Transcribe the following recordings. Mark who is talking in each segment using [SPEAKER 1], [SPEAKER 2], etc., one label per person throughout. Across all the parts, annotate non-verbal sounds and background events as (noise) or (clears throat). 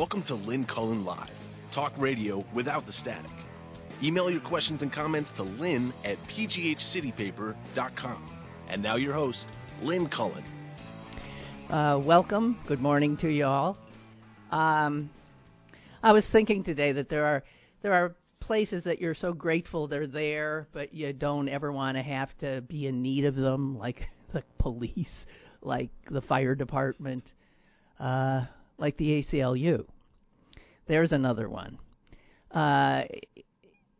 [SPEAKER 1] Welcome to Lynn Cullen Live, talk radio without the static. Email your questions and comments to lynn at pghcitypaper.com. And now your host, Lynn Cullen.
[SPEAKER 2] Uh, welcome. Good morning to you all. Um, I was thinking today that there are there are places that you're so grateful they're there, but you don't ever want to have to be in need of them, like (laughs) the police, like the fire department, uh, like the ACLU. There's another one. Uh,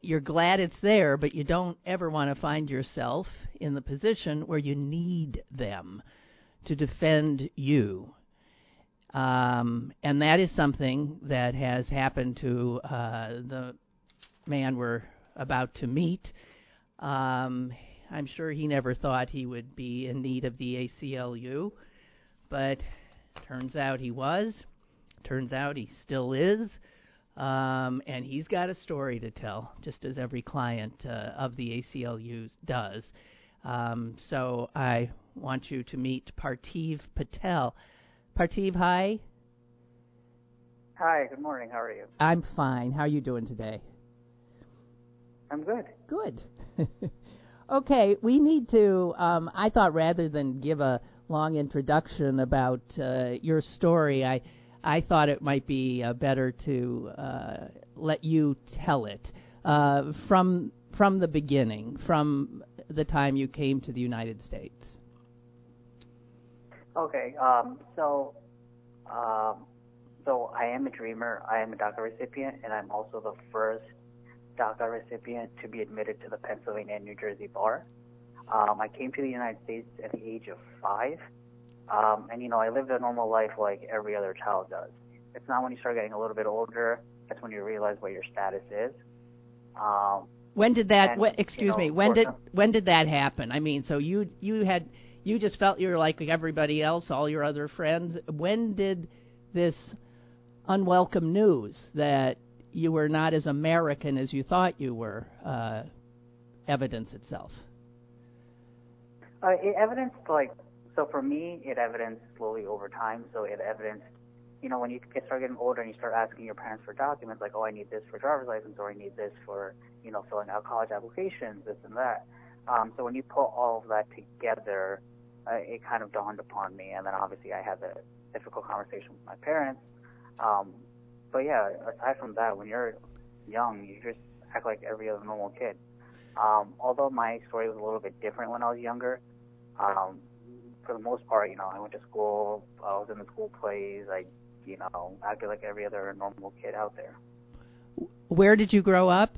[SPEAKER 2] you're glad it's there, but you don't ever want to find yourself in the position where you need them to defend you. Um, and that is something that has happened to uh, the man we're about to meet. Um, I'm sure he never thought he would be in need of the ACLU, but turns out he was. Turns out he still is. Um, and he's got a story to tell, just as every client uh, of the ACLU does. Um, so I want you to meet Parthiv Patel. Parthiv, hi.
[SPEAKER 3] Hi, good morning. How are you?
[SPEAKER 2] I'm fine. How are you doing today?
[SPEAKER 3] I'm good.
[SPEAKER 2] Good. (laughs) okay, we need to. Um, I thought rather than give a long introduction about uh, your story, I I thought it might be uh, better to uh, let you tell it uh, from from the beginning, from the time you came to the United States.
[SPEAKER 3] Okay, um, so um, so I am a dreamer. I am a DACA recipient, and I'm also the first DACA recipient to be admitted to the Pennsylvania and New Jersey bar. Um, I came to the United States at the age of five. Um, and you know, I lived a normal life like every other child does. It's not when you start getting a little bit older that's when you realize what your status is. Um,
[SPEAKER 2] when did that?
[SPEAKER 3] and,
[SPEAKER 2] wh- excuse
[SPEAKER 3] you know,
[SPEAKER 2] me. When did when did that happen? I mean, so you you had you just felt you were like everybody else, all your other friends. When did this unwelcome news that you were not as American as you thought you were uh, evidence itself?
[SPEAKER 3] Uh, it evidenced like so for me, it evidenced slowly over time. So it evidenced, you know, when you start getting older and you start asking your parents for documents, like, oh, I need this for driver's license, or I need this for, you know, filling out college applications, this and that. Um, so when you put all of that together, uh, it kind of dawned upon me, and then obviously I had a difficult conversation with my parents. Um, but yeah, aside from that, when you're young, you just act like every other normal kid. Um, although my story was a little bit different when I was younger, um, for the most part, you know, I went to school, I was in the school plays, I, you know, acted like every other normal kid out there.
[SPEAKER 2] Where did you grow up?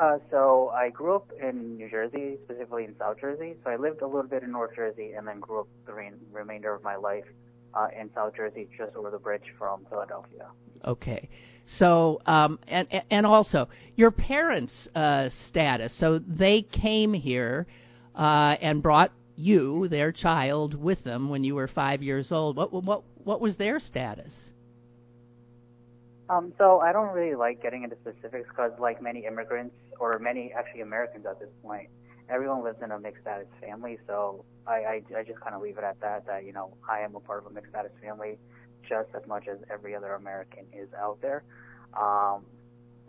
[SPEAKER 3] Uh, so I grew up in New Jersey, specifically in South Jersey. So I lived a little bit in North Jersey and then grew up the re- remainder of my life uh, in South Jersey, just over the bridge from Philadelphia.
[SPEAKER 2] Okay. So, um, and and also your parents' uh, status. So they came here uh, and brought you, their child, with them when you were five years old. What what what was their status?
[SPEAKER 3] Um, so I don't really like getting into specifics because, like many immigrants or many actually Americans at this point, everyone lives in a mixed status family. So I, I, I just kind of leave it at that. That you know I am a part of a mixed status family, just as much as every other American is out there. Um,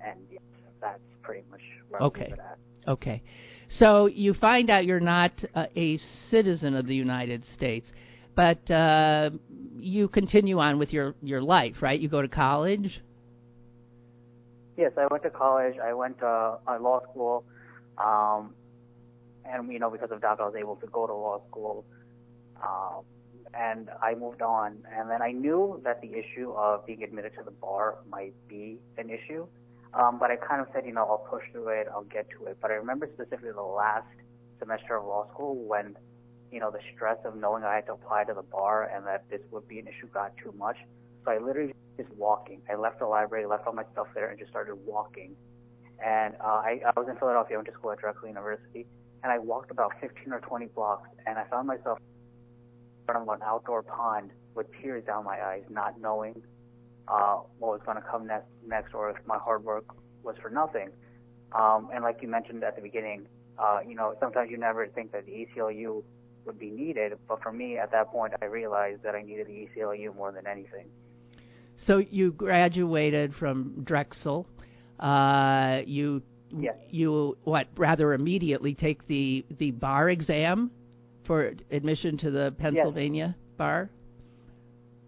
[SPEAKER 3] and yes, that's pretty much where I
[SPEAKER 2] Okay.
[SPEAKER 3] leave it at.
[SPEAKER 2] Okay. So you find out you're not uh, a citizen of the United States, but uh, you continue on with your your life, right? You go to college.
[SPEAKER 3] Yes, I went to college. I went to uh, law school, um, and you know because of DACA, I was able to go to law school, um, and I moved on. And then I knew that the issue of being admitted to the bar might be an issue, um, but I kind of said, you know, I'll push through it. I'll get to it. But I remember specifically the last semester of law school when, you know, the stress of knowing I had to apply to the bar and that this would be an issue got too much. So I literally just walking. I left the library, left all my stuff there, and just started walking. And uh, I, I was in Philadelphia. I went to school at Drexel University, and I walked about 15 or 20 blocks, and I found myself in front of an outdoor pond with tears down my eyes, not knowing uh, what was going to come next, next, or if my hard work was for nothing. Um, and like you mentioned at the beginning, uh, you know, sometimes you never think that the ACLU would be needed, but for me at that point, I realized that I needed the ACLU more than anything.
[SPEAKER 2] So you graduated from Drexel. Uh, you
[SPEAKER 3] Yes.
[SPEAKER 2] you what rather immediately take the the bar exam for admission to the Pennsylvania bar.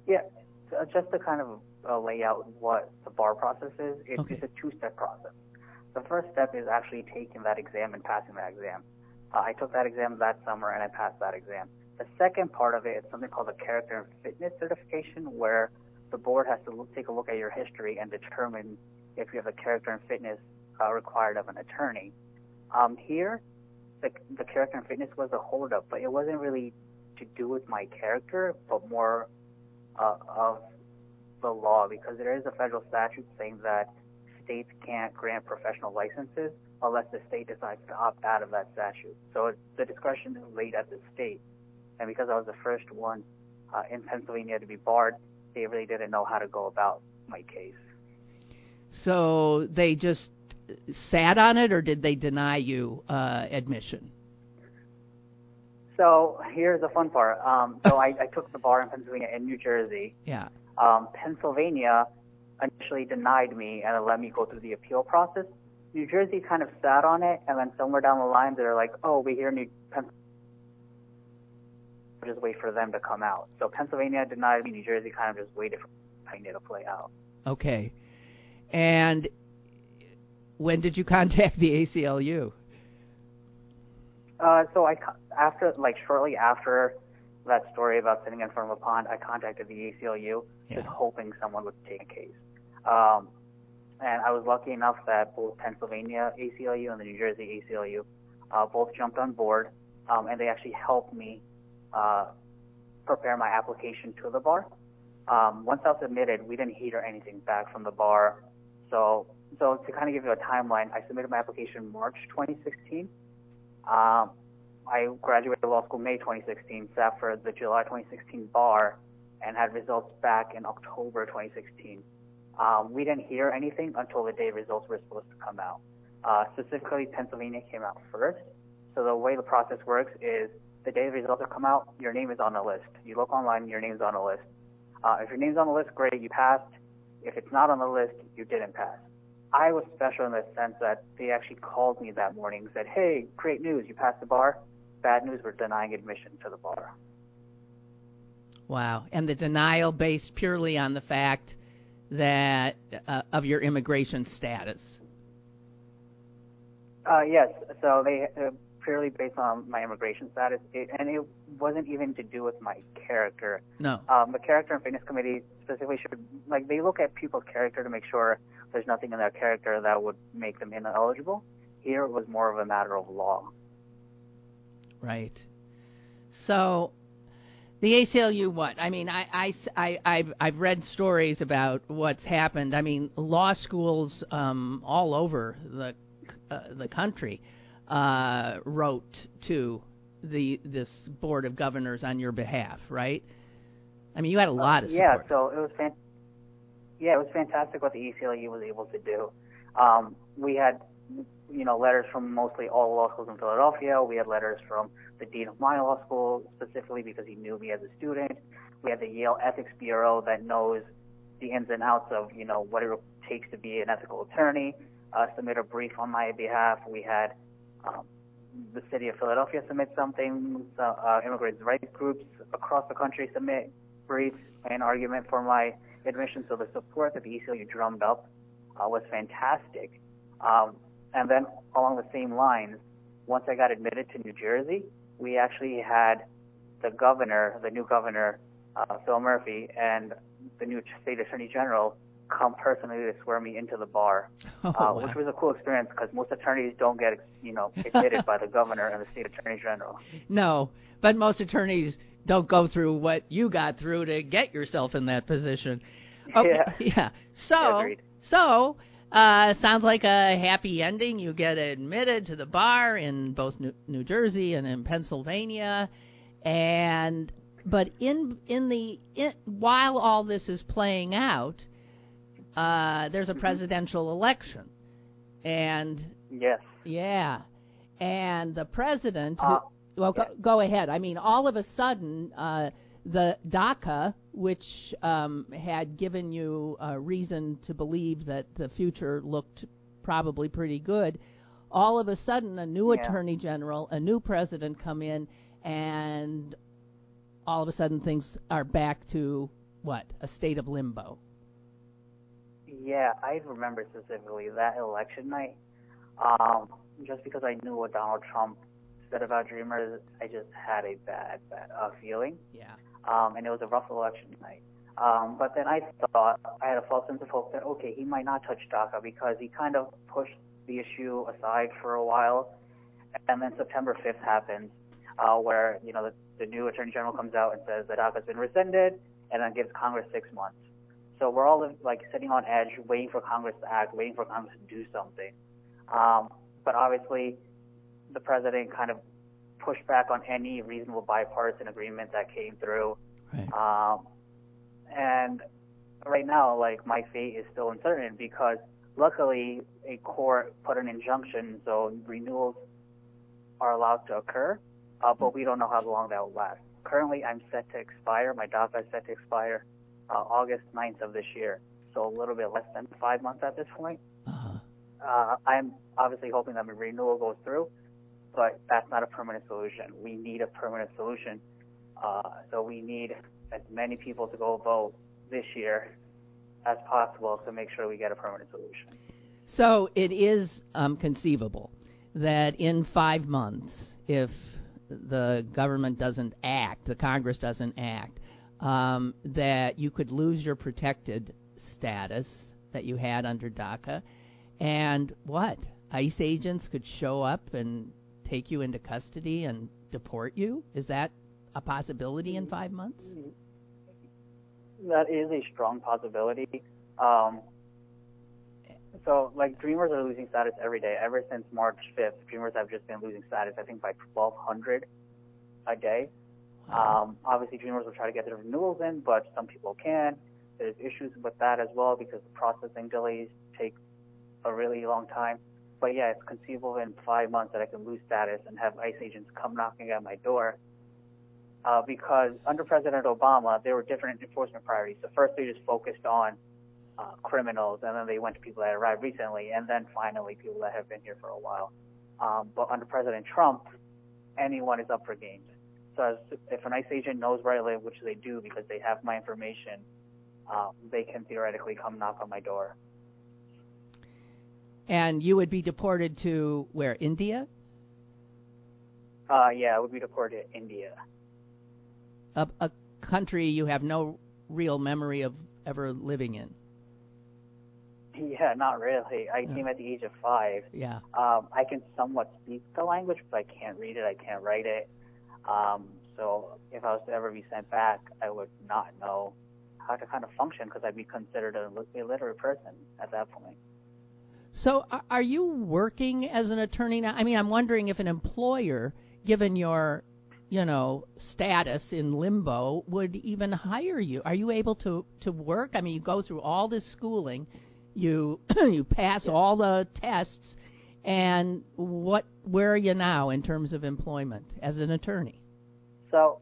[SPEAKER 3] Yeah, just to kind of uh, lay out what the bar process is, it,
[SPEAKER 2] Okay.
[SPEAKER 3] it's a two-step process. The first step is actually taking that exam and passing that exam. Uh, I took that exam that summer and I passed that exam. The second part of it is something called the character and fitness certification, where the board has to look, take a look at your history and determine if you have the character and fitness uh, required of an attorney. Um, here, the, the character and fitness was a holdup, but it wasn't really to do with my character, but more uh, of the law because there is a federal statute saying that states can't grant professional licenses unless the state decides to opt out of that statute. So the discretion is laid at the state. And because I was the first one uh, in Pennsylvania to be barred, they really didn't know how to go about my case.
[SPEAKER 2] So they just sat on it, or did they deny you uh, admission?
[SPEAKER 3] So here's the fun part. Um, so (laughs) I, I took the bar in Pennsylvania and New Jersey.
[SPEAKER 2] Yeah.
[SPEAKER 3] Um, Pennsylvania initially denied me and let me go through the appeal process. New Jersey kind of sat on it, and then somewhere down the line, they're like, "Oh, we hear New Pennsylvania." Just wait for them to come out. So Pennsylvania denied me. New Jersey kind of just waited for Pennsylvania to play out.
[SPEAKER 2] Okay. And when did you contact the ACLU?
[SPEAKER 3] Uh, so I, after, like, shortly after that story about sitting in front of a pond, I contacted the ACLU,
[SPEAKER 2] Yeah.
[SPEAKER 3] just hoping someone would take a case. Um, and I was lucky enough that both Pennsylvania ACLU and the New Jersey ACLU uh, both jumped on board, um, and they actually helped me uh, prepare my application to the bar. Um, once I was submitted, we didn't hear anything back from the bar. So, so to kind of give you a timeline, I submitted my application March 2016. Um, I graduated law school May 2016, sat for the July 2016 bar, and had results back in October 2016. Um, we didn't hear anything until the day results were supposed to come out. Uh, specifically, Pennsylvania came out first. So the way the process works is the day the results come out, your name is on the list. You look online, your name's on the list. Uh, if your name's on the list, great, you passed. If it's not on the list, you didn't pass. I was special in the sense that they actually called me that morning and said, hey, great news, you passed the bar. Bad news, we're denying admission to the bar.
[SPEAKER 2] Wow. And the denial based purely on the fact that uh, of your immigration status.
[SPEAKER 3] Uh, yes, so they uh, purely based on my immigration status, it, and it wasn't even to do with my character.
[SPEAKER 2] No.
[SPEAKER 3] Um, the character and fitness committee specifically should like they look at people's character to make sure there's nothing in their character that would make them ineligible. Here it was more of a matter of law.
[SPEAKER 2] Right. So the ACLU what? I mean, I, I, I, I've, I've read stories about what's happened. I mean, law schools um, all over the uh, the country uh, wrote to the this board of governors on your behalf, right? I mean, you had a lot of
[SPEAKER 3] yeah,
[SPEAKER 2] support.
[SPEAKER 3] so it was fan- yeah, it was fantastic what the ACLU was able to do. Um, we had you know letters from mostly all law schools in Philadelphia. We had letters from the dean of my law school specifically because he knew me as a student. We had the Yale Ethics Bureau that knows the ins and outs of you know what it takes to be an ethical attorney. Uh, submit a brief on my behalf. We had um, the city of Philadelphia submit something. Uh, uh, immigrants' rights groups across the country submit briefs and argument for my admission. So the support that the ACLU drummed up uh, was fantastic. Um, and then along the same lines, once I got admitted to New Jersey, we actually had the governor, the new governor, uh, Phil Murphy, and the new state attorney general come personally to swear me into the bar,
[SPEAKER 2] Oh,
[SPEAKER 3] uh,
[SPEAKER 2] wow.
[SPEAKER 3] which was a cool experience because most attorneys don't get, you know, admitted by the governor and the state attorney general. (laughs)
[SPEAKER 2] No, but most attorneys don't go through what you got through to get yourself in that position. (laughs) Okay,
[SPEAKER 3] Yeah.
[SPEAKER 2] yeah. So,
[SPEAKER 3] Agreed.
[SPEAKER 2] so uh, sounds like a happy ending. You get admitted to the bar in both New, New Jersey and in Pennsylvania, and but in in the in, while all this is playing out, uh, there's a
[SPEAKER 3] Mhm.
[SPEAKER 2] presidential election, and
[SPEAKER 3] Yes.
[SPEAKER 2] yeah, and the president. who-
[SPEAKER 3] Uh,
[SPEAKER 2] well, go, go ahead. I mean, all of a sudden, uh, the DACA, which um, had given you a reason to believe that the future looked probably pretty good, all of a sudden a new
[SPEAKER 3] Yeah.
[SPEAKER 2] attorney general, a new president come in, and all of a sudden things are back to what a state of limbo.
[SPEAKER 3] Yeah, I remember specifically that election night. Um, just because I knew what Donald Trump said about Dreamers, I just had a bad, bad uh, feeling.
[SPEAKER 2] Yeah.
[SPEAKER 3] Um, and it was a rough election night. Um, but then I thought I had a false sense of hope that okay, he might not touch DACA because he kind of pushed the issue aside for a while, and then September 5th happens, uh, where you know the, the new attorney general comes out and says that DACA's been rescinded, and then gives Congress six months. So we're all like sitting on edge, waiting for Congress to act, waiting for Congress to do something. Um, but obviously, the president kind of pushed back on any reasonable bipartisan agreement that came through.
[SPEAKER 2] Right.
[SPEAKER 3] Um, and right now, like my fate is still uncertain because luckily a court put an injunction so renewals are allowed to occur, uh, but we don't know how long that will last. Currently, I'm set to expire. My DACA is set to expire uh, August 9th of this year, so a little bit less than five months at this point.
[SPEAKER 2] Uh-huh.
[SPEAKER 3] Uh, I'm obviously hoping that my renewal goes through, but that's not a permanent solution. We need a permanent solution. Uh, so we need as many people to go vote this year as possible to make sure we get a permanent solution.
[SPEAKER 2] So it is um, conceivable that in five months, if the government doesn't act, the Congress doesn't act, um, that you could lose your protected status that you had under DACA, and what? ICE agents could show up and take you into custody and deport you? Is that a possibility in five months?
[SPEAKER 3] That is a strong possibility. Um, so, like, Dreamers are losing status every day. Ever since March 5th, Dreamers have just been losing status, I think, by 1,200 a day. Um, obviously, Dreamers will try to get their renewals in, but some people can. There's issues with that as well because the processing delays take a really long time. But yeah, it's conceivable in five months that I can lose status and have ICE agents come knocking at my door. Uh, because under President Obama, there were different enforcement priorities. So first they just focused on uh, criminals, and then they went to people that arrived recently, and then finally people that have been here for a while. Um, but under President Trump, anyone is up for games. So as, if an ICE agent knows where I live, which they do because they have my information, um, they can theoretically come knock on my door.
[SPEAKER 2] And you would be deported to where? India?
[SPEAKER 3] Uh, yeah, I would be deported to India.
[SPEAKER 2] A, a country you have no real memory of ever living in. (laughs)
[SPEAKER 3] Yeah, not really. I came at the age of five.
[SPEAKER 2] Yeah.
[SPEAKER 3] Um, I can somewhat speak the language, but I can't read it. I can't write it. Um, so if I was to ever be sent back, I would not know how to kind of function because I'd be considered a illiterate person at that point.
[SPEAKER 2] So, are you working as an attorney now? I mean, I'm wondering if an employer, given your, you know, status in limbo, would even hire you. Are you able to to work? I mean, you go through all this schooling, you (clears throat) you pass all the tests, and what? Where are you now in terms of employment as an attorney?
[SPEAKER 3] So,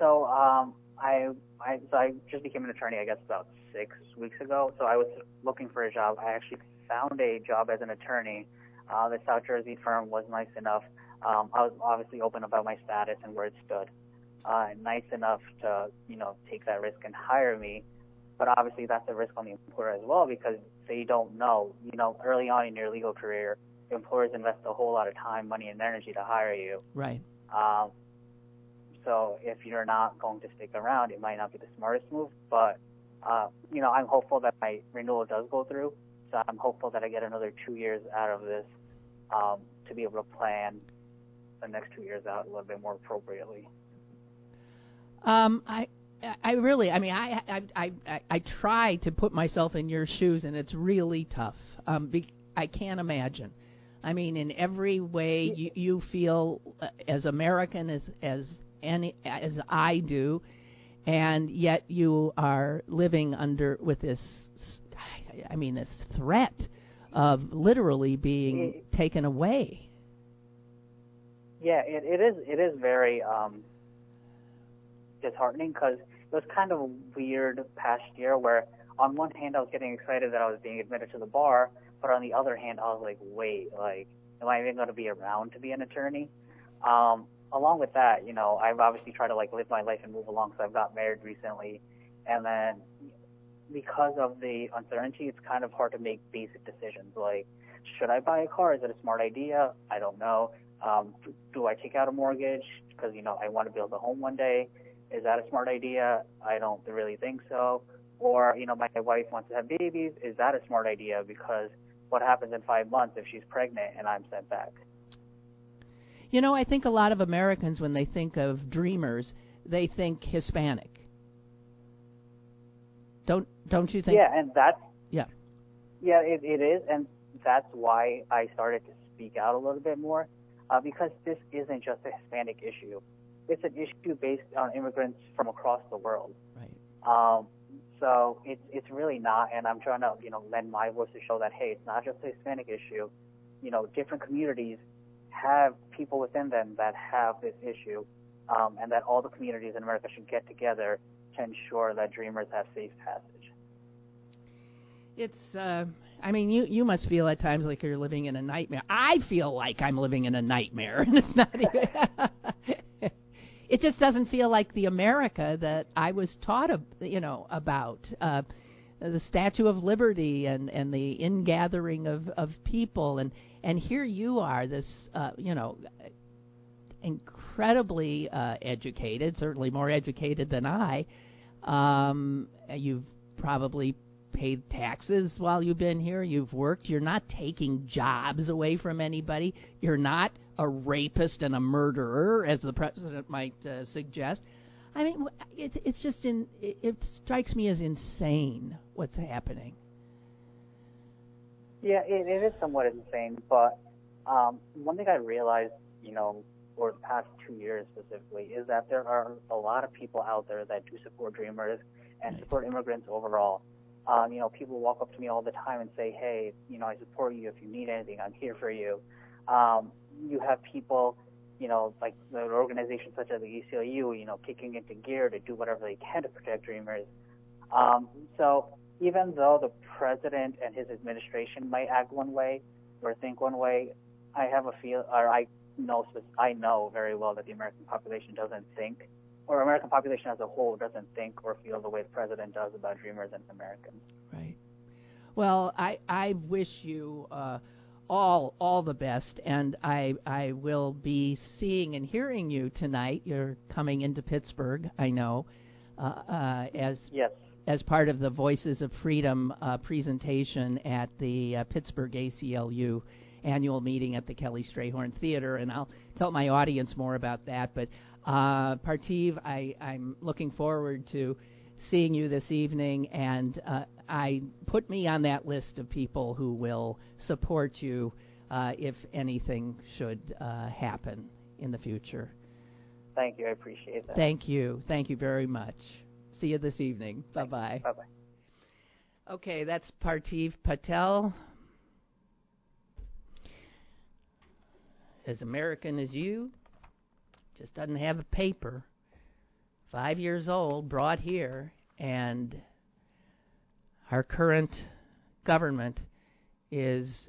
[SPEAKER 3] so um, I, I, so I just became an attorney, I guess, about six weeks ago. So I was looking for a job. I actually found a job as an attorney. Uh, the South Jersey firm was nice enough. Um, I was obviously open about my status and where it stood. Uh, nice enough to, you know, take that risk and hire me. But obviously that's a risk on the employer as well because they don't know. You know, early on in your legal career, employers invest a whole lot of time, money, and energy to hire you.
[SPEAKER 2] Right.
[SPEAKER 3] Um, so if you're not going to stick around, it might not be the smartest move. But uh, you know, I'm hopeful that my renewal does go through. I'm hopeful that I get another two years out of this um, to be able to plan the next two years out a little bit more appropriately.
[SPEAKER 2] Um, I, I really, I mean, I, I, I, I, I try to put myself in your shoes, and it's really tough. Um, be, I can't imagine. I mean, in every way, you, you feel uh, as American as as any as I do, and yet you are living under with this. I mean, this threat of literally being taken away.
[SPEAKER 3] Yeah, it, it is. It is very um, disheartening because it was kind of a weird past year where on one hand I was getting excited that I was being admitted to the bar, but on the other hand I was like, wait, like, am I even going to be around to be an attorney? Um, along with that, you know, I've obviously tried to like live my life and move along. So I've got married recently, and then because of the uncertainty, it's kind of hard to make basic decisions like, should I buy a car? Is it a smart idea? I don't know. Um, do, I take out a mortgage because you know I want to build a home one day? Is that a smart idea? I don't really think so. Or you know, my wife wants to have babies. Is that a smart idea? Because what happens in five months if she's pregnant and I'm sent back?
[SPEAKER 2] You know, I think a lot of Americans, when they think of dreamers, they think Hispanic. Don't don't you think?
[SPEAKER 3] Yeah, and that's
[SPEAKER 2] yeah,
[SPEAKER 3] yeah, it, it is, and that's why I started to speak out a little bit more, uh, because this isn't just a Hispanic issue. It's an issue based on immigrants from across the world.
[SPEAKER 2] right.
[SPEAKER 3] Um, so it's it's really not, and I'm trying to you know lend my voice to show that hey, it's not just a Hispanic issue. You know, different communities have people within them that have this issue, um, and that all the communities in America should get together to ensure that dreamers have safe passage.
[SPEAKER 2] It's. Uh, I mean, you you must feel at times like you're living in a nightmare. I feel like I'm living in a nightmare, (laughs) and it's not. Even, (laughs) it just doesn't feel like the America that I was taught, ab- you know, about. Uh, the Statue of Liberty and and the ingathering of of people and and here you are this uh, you know incredibly uh, educated certainly more educated than I um, you've probably paid taxes while you've been here. You've worked. You're not taking jobs away from anybody. You're not a rapist and a murderer as the president might uh, suggest. I mean, it's it's just in it, it strikes me as insane what's happening.
[SPEAKER 3] Yeah, it, it is somewhat insane, but um, one thing I realized, you know, over the past two years specifically, is that there are a lot of people out there that do support Dreamers and support immigrants overall. Um, you know, people walk up to me all the time and say, "Hey, you know, I support you. If you need anything, I'm here for you." Um, you have people, you know, like the organizations such as the ACLU, you know, kicking into gear to do whatever they can to protect Dreamers. Um, so even though the president and his administration might act one way or think one way, I have a feel, or I know, I know very well that the American population doesn't think, or American population as a whole doesn't think or feel the way the president does about Dreamers and Americans.
[SPEAKER 2] Right. Well, I I wish you uh, all all the best, and I I will be seeing and hearing you tonight. You're coming into Pittsburgh, I know, uh, uh, as
[SPEAKER 3] Yes.
[SPEAKER 2] as part of the Voices of Freedom uh, presentation at the uh, Pittsburgh ACLU annual meeting at the Kelly Strayhorn Theater, and I'll tell my audience more about that. But uh, Parthiv, I, I'm looking forward to seeing you this evening, and uh, I put me on that list of people who will support you uh, if anything should uh, happen in the future.
[SPEAKER 3] Thank you. I appreciate that.
[SPEAKER 2] Thank you. Thank you very much. See you this evening. Bye bye.
[SPEAKER 3] Bye bye.
[SPEAKER 2] Okay, that's Parthiv Patel. As American as you, just doesn't have a paper. Five years old, brought here, and our current government is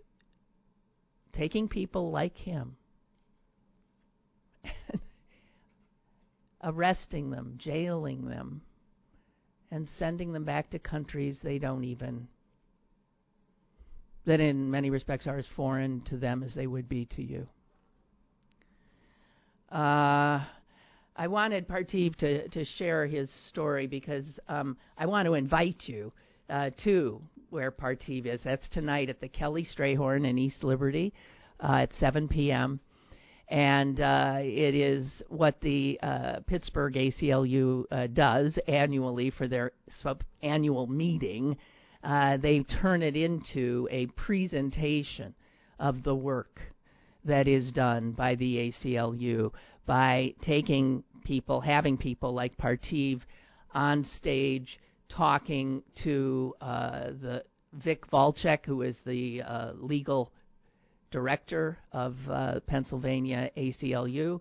[SPEAKER 2] taking people like him, (laughs) arresting them, jailing them, and sending them back to countries they don't even that in many respects are as foreign to them as they would be to you. Uh, I wanted Parthiv to, to share his story because um, I want to invite you uh, to where Parthiv is. That's tonight at the Kelly Strayhorn in East Liberty uh, at 7 p.m. And uh, it is what the uh, Pittsburgh ACLU uh, does annually for their annual meeting. Uh, they turn it into a presentation of the work that is done by the ACLU by taking people, having people like Parthiv on stage talking to uh, the Vic Walczak, who is the uh, legal director of uh, Pennsylvania ACLU,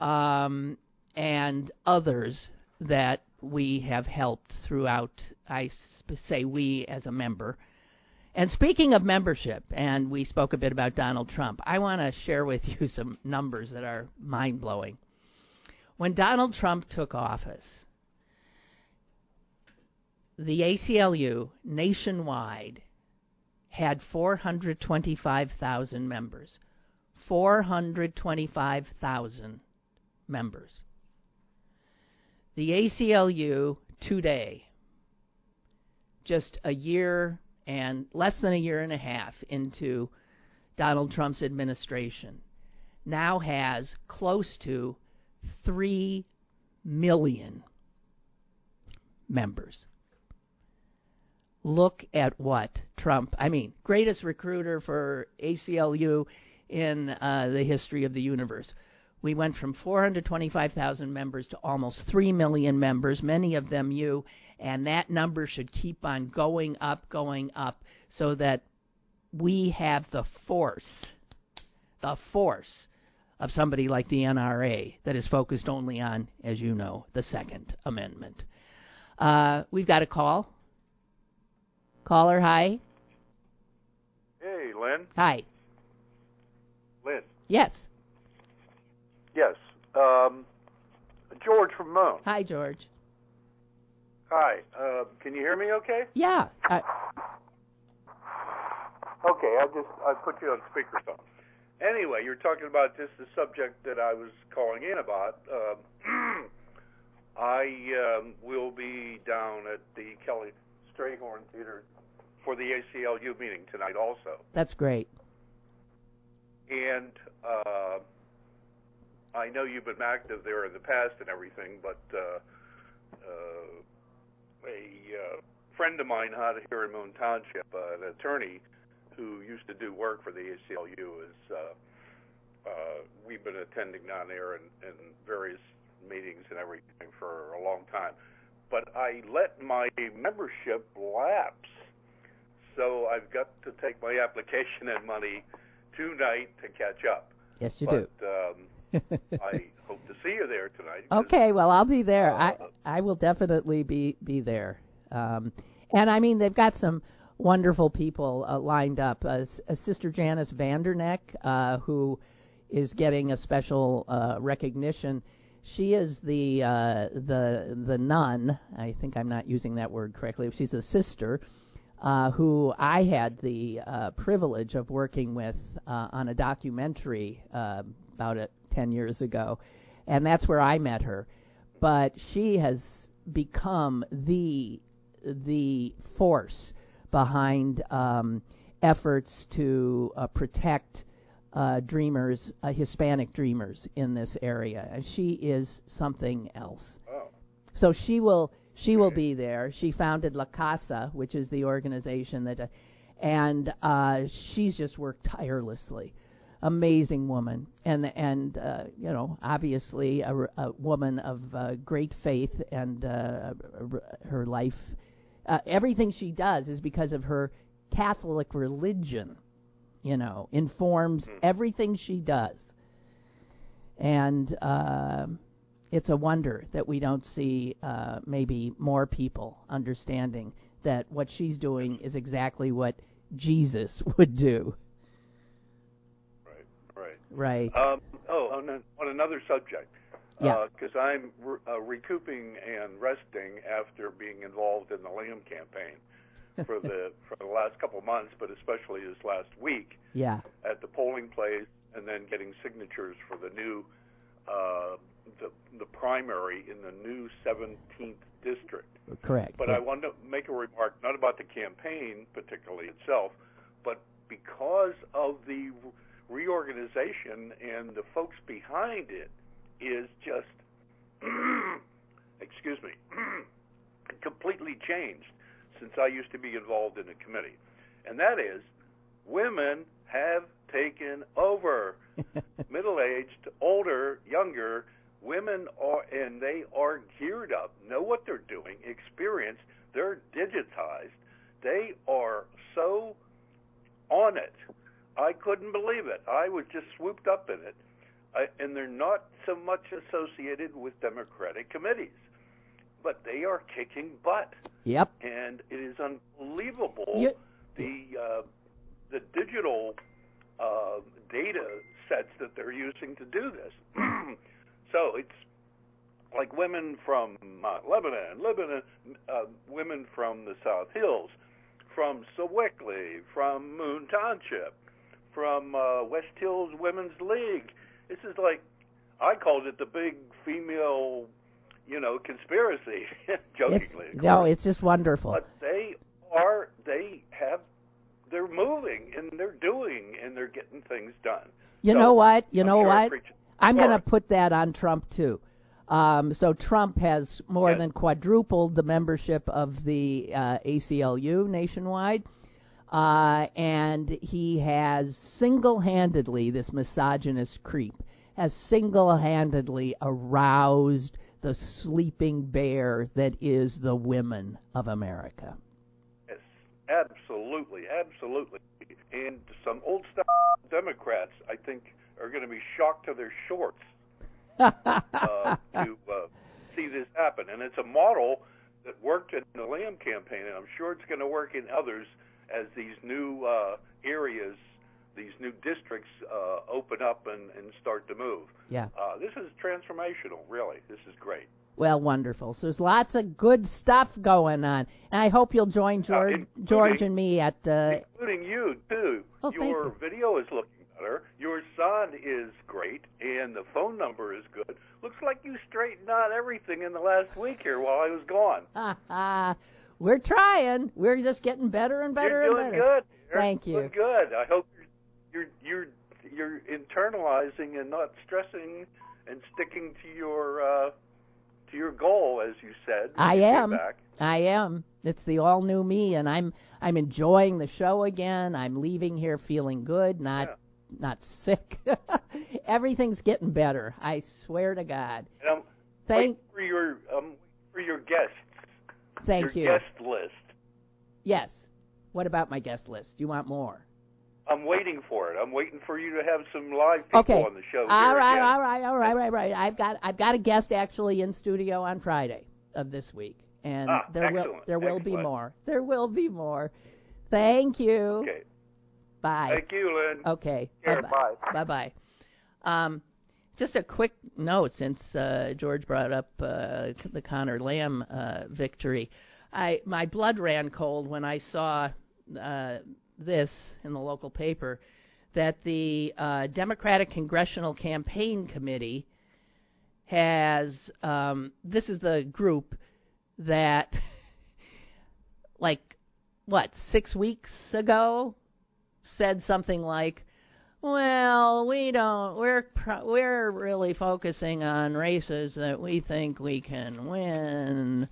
[SPEAKER 2] um, and others that we have helped throughout. I say we as a member. And speaking of membership, and we spoke a bit about Donald Trump, I want to share with you (laughs) some numbers that are mind blowing. When Donald Trump took office, the ACLU nationwide had 425,000 members. 425,000 members. The ACLU today, just a year and less than a year and a half into Donald Trump's administration, now has close to 3 million members. Look at what Trump, I mean, greatest recruiter for ACLU in uh, the history of the universe. We went from 425,000 members to almost 3 million members, many of them you, and that number should keep on going up, going up, so that we have the force, the force of somebody like the NRA that is focused only on, as you know, the Second Amendment. Uh, we've got a call. Caller, hi.
[SPEAKER 4] Hey, Lynn.
[SPEAKER 2] Hi.
[SPEAKER 4] Lynn.
[SPEAKER 2] Yes.
[SPEAKER 4] Yes. Um, George from Moon.
[SPEAKER 2] Hi, George.
[SPEAKER 4] Hi. Uh, can you hear me okay?
[SPEAKER 2] Yeah. Uh,
[SPEAKER 4] okay, I just I put you on speakerphone. Anyway, you're talking about just the subject that I was calling in about. Um, (clears throat) I um, will be down at the Kelly Strayhorn Theater for the ACLU meeting tonight also.
[SPEAKER 2] That's great.
[SPEAKER 4] And uh, I know you've been active there in the past and everything, but uh, uh, a uh, friend of mine out here in Moon Township, uh, an attorney who used to do work for the ACLU, is uh, uh, we've been attending down there in, in various meetings and everything for a long time. But I let my membership lapse, so I've got to take my application and money tonight to catch up.
[SPEAKER 2] Yes, you
[SPEAKER 4] but,
[SPEAKER 2] do.
[SPEAKER 4] Um, I hope to see you there tonight. (laughs)
[SPEAKER 2] Okay, well, I'll be there.
[SPEAKER 4] Uh,
[SPEAKER 2] I I will definitely be be there. Um, and I mean, they've got some wonderful people uh, lined up. Uh, S- Sister Janice Vanderneck, uh, who is getting a special uh, recognition. She is the uh, the the nun. I think I'm not using that word correctly. She's a sister uh, who I had the uh, privilege of working with uh, on a documentary uh, about it 10 years ago, and that's where I met her. But she has become the the force behind um, efforts to uh, protect uh, dreamers, uh, Hispanic dreamers in this area. And she is something else.
[SPEAKER 4] Oh.
[SPEAKER 2] So she will she will be there. She founded La Casa, which is the organization that, uh, and uh, she's just worked tirelessly. Amazing woman, and and uh, you know obviously a, a woman of uh, great faith, and uh, her life, uh, everything she does is because of her Catholic religion. You know, informs everything she does, and. Uh, it's a wonder that we don't see uh, maybe more people understanding that what she's doing is exactly what Jesus (laughs) would do.
[SPEAKER 4] Right. Um, oh, on, a, on another subject.
[SPEAKER 2] Yeah.
[SPEAKER 4] Because I'm re- uh, recouping and resting after being involved in the Lamb campaign (laughs) for the for the last couple of months, but especially this last week
[SPEAKER 2] yeah.
[SPEAKER 4] at the polling place, and then getting signatures for the new uh, the the primary in the new 17th district.
[SPEAKER 2] Correct.
[SPEAKER 4] But
[SPEAKER 2] yeah.
[SPEAKER 4] I want to make a remark not about the campaign particularly itself, but because of the reorganization and the folks behind it is just (clears throat) excuse me (clears throat) completely changed since I used to be involved in the committee. And that is women have taken over (laughs) middle-aged, older, younger women are and they are geared up, know what they're doing, experienced, they're digitized, they are so on it. I couldn't believe it. I was just swooped up in it. I, and they're not so much associated with Democratic committees. but they are kicking butt,
[SPEAKER 2] Yep.
[SPEAKER 4] and it is unbelievable the uh, the digital uh, data sets that they're using to do this. (clears throat) so it's like women from uh, Lebanon, Lebanon, uh, women from the South Hills, from Sewickley, from Moon Township, from uh, West Hills Women's League. This is like I called it the big female, you know, conspiracy, (laughs)
[SPEAKER 2] It's,
[SPEAKER 4] jokingly. of
[SPEAKER 2] no, it's just wonderful.
[SPEAKER 4] But they are, they have, they're moving and they're doing and they're getting things done.
[SPEAKER 2] You
[SPEAKER 4] So,
[SPEAKER 2] know what? You
[SPEAKER 4] I'm
[SPEAKER 2] know
[SPEAKER 4] sure
[SPEAKER 2] what? I'm going to put that on Trump too. Um, so Trump has more
[SPEAKER 4] Yes.
[SPEAKER 2] than quadrupled the membership of the uh, ACLU nationwide, uh, and he has single-handedly this misogynist creep has single-handedly aroused the sleeping bear that is the women of America.
[SPEAKER 4] Yes, absolutely, absolutely. And some old style Democrats, I think, are going to be shocked to their shorts uh, (laughs) to uh, see this happen. And it's a model that worked in the Lamb campaign, and I'm sure it's going to work in others as these new uh, areas, these new districts uh, open up and, and start to move.
[SPEAKER 2] yeah.
[SPEAKER 4] Uh, this is transformational, really. This is great.
[SPEAKER 2] Well, wonderful. So there's lots of good stuff going on, and I hope you'll join George,
[SPEAKER 4] including-
[SPEAKER 2] George and me at. Uh,
[SPEAKER 4] including you too.
[SPEAKER 2] Oh,
[SPEAKER 4] Your
[SPEAKER 2] you.
[SPEAKER 4] video is looking better. Your son is great, and the phone number is good. Looks like you straightened out everything in the last week here while I was gone. (laughs) (laughs)
[SPEAKER 2] we're trying. We're just getting better and better
[SPEAKER 4] you're
[SPEAKER 2] and
[SPEAKER 4] doing
[SPEAKER 2] better.
[SPEAKER 4] good. You're
[SPEAKER 2] Thank you.
[SPEAKER 4] doing good. I hope you're you're you're, internalizing and not stressing and sticking to your uh, to your goal, as you said.
[SPEAKER 2] I
[SPEAKER 4] you
[SPEAKER 2] am. I am. It's the all new me, and I'm I'm enjoying the show again. I'm leaving here feeling good, not
[SPEAKER 4] Yeah.
[SPEAKER 2] not sick. (laughs) Everything's getting better. I swear to God.
[SPEAKER 4] And I'm
[SPEAKER 2] Thank
[SPEAKER 4] for your um for your guests.
[SPEAKER 2] Thank
[SPEAKER 4] your
[SPEAKER 2] you.
[SPEAKER 4] guest list.
[SPEAKER 2] Yes. What about my guest list? Do you want more?
[SPEAKER 4] I'm waiting for it. I'm waiting for you to have some live people
[SPEAKER 2] Okay.
[SPEAKER 4] on the show.
[SPEAKER 2] All right, all right, all right, all right, right. I've got I've got a guest actually in studio on Friday of this week, and
[SPEAKER 4] Ah,
[SPEAKER 2] there will there will be more. There will be more. Thank you.
[SPEAKER 4] Okay.
[SPEAKER 2] Bye.
[SPEAKER 4] Thank you, Lynn.
[SPEAKER 2] Okay. Bye
[SPEAKER 4] bye.
[SPEAKER 2] bye. Bye Um, just a quick note since uh, George brought up uh, the Connor Lamb uh, victory. I my blood ran cold when I saw uh, this in the local paper that the uh, Democratic Congressional Campaign Committee has um, this is the group that (laughs) like what six weeks ago said something like well, we don't. We're pro- we're really focusing on races that we think we can win.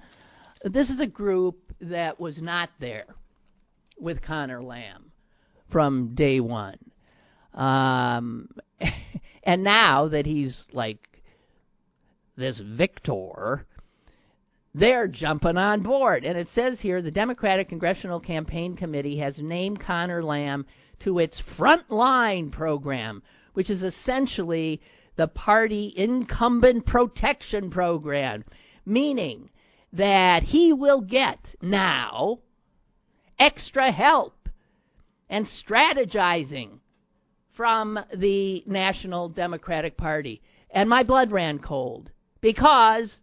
[SPEAKER 2] This is a group that was not there with Connor Lamb from day one, um, (laughs) and now that he's like this victor, they're jumping on board. And it says here the Democratic Congressional Campaign Committee has named Connor Lamb to its Frontline program, which is essentially the party incumbent protection program, meaning that he will get now extra help and strategizing from the National Democratic Party. And my blood ran cold because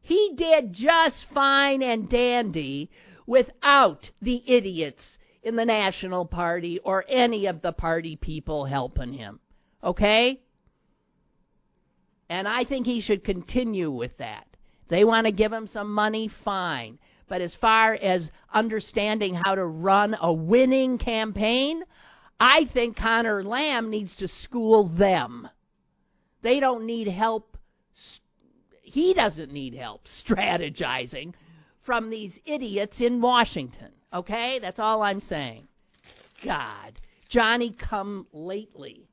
[SPEAKER 2] he did just fine and dandy without the idiots in the National Party or any of the party people helping him. Okay? And I think he should continue with that. They want to give him some money, fine. But as far as understanding how to run a winning campaign, I think Connor Lamb needs to school them. They don't need help. He doesn't need help (laughs) strategizing from these idiots in Washington. Okay? That's all I'm saying. God. Johnny come lately.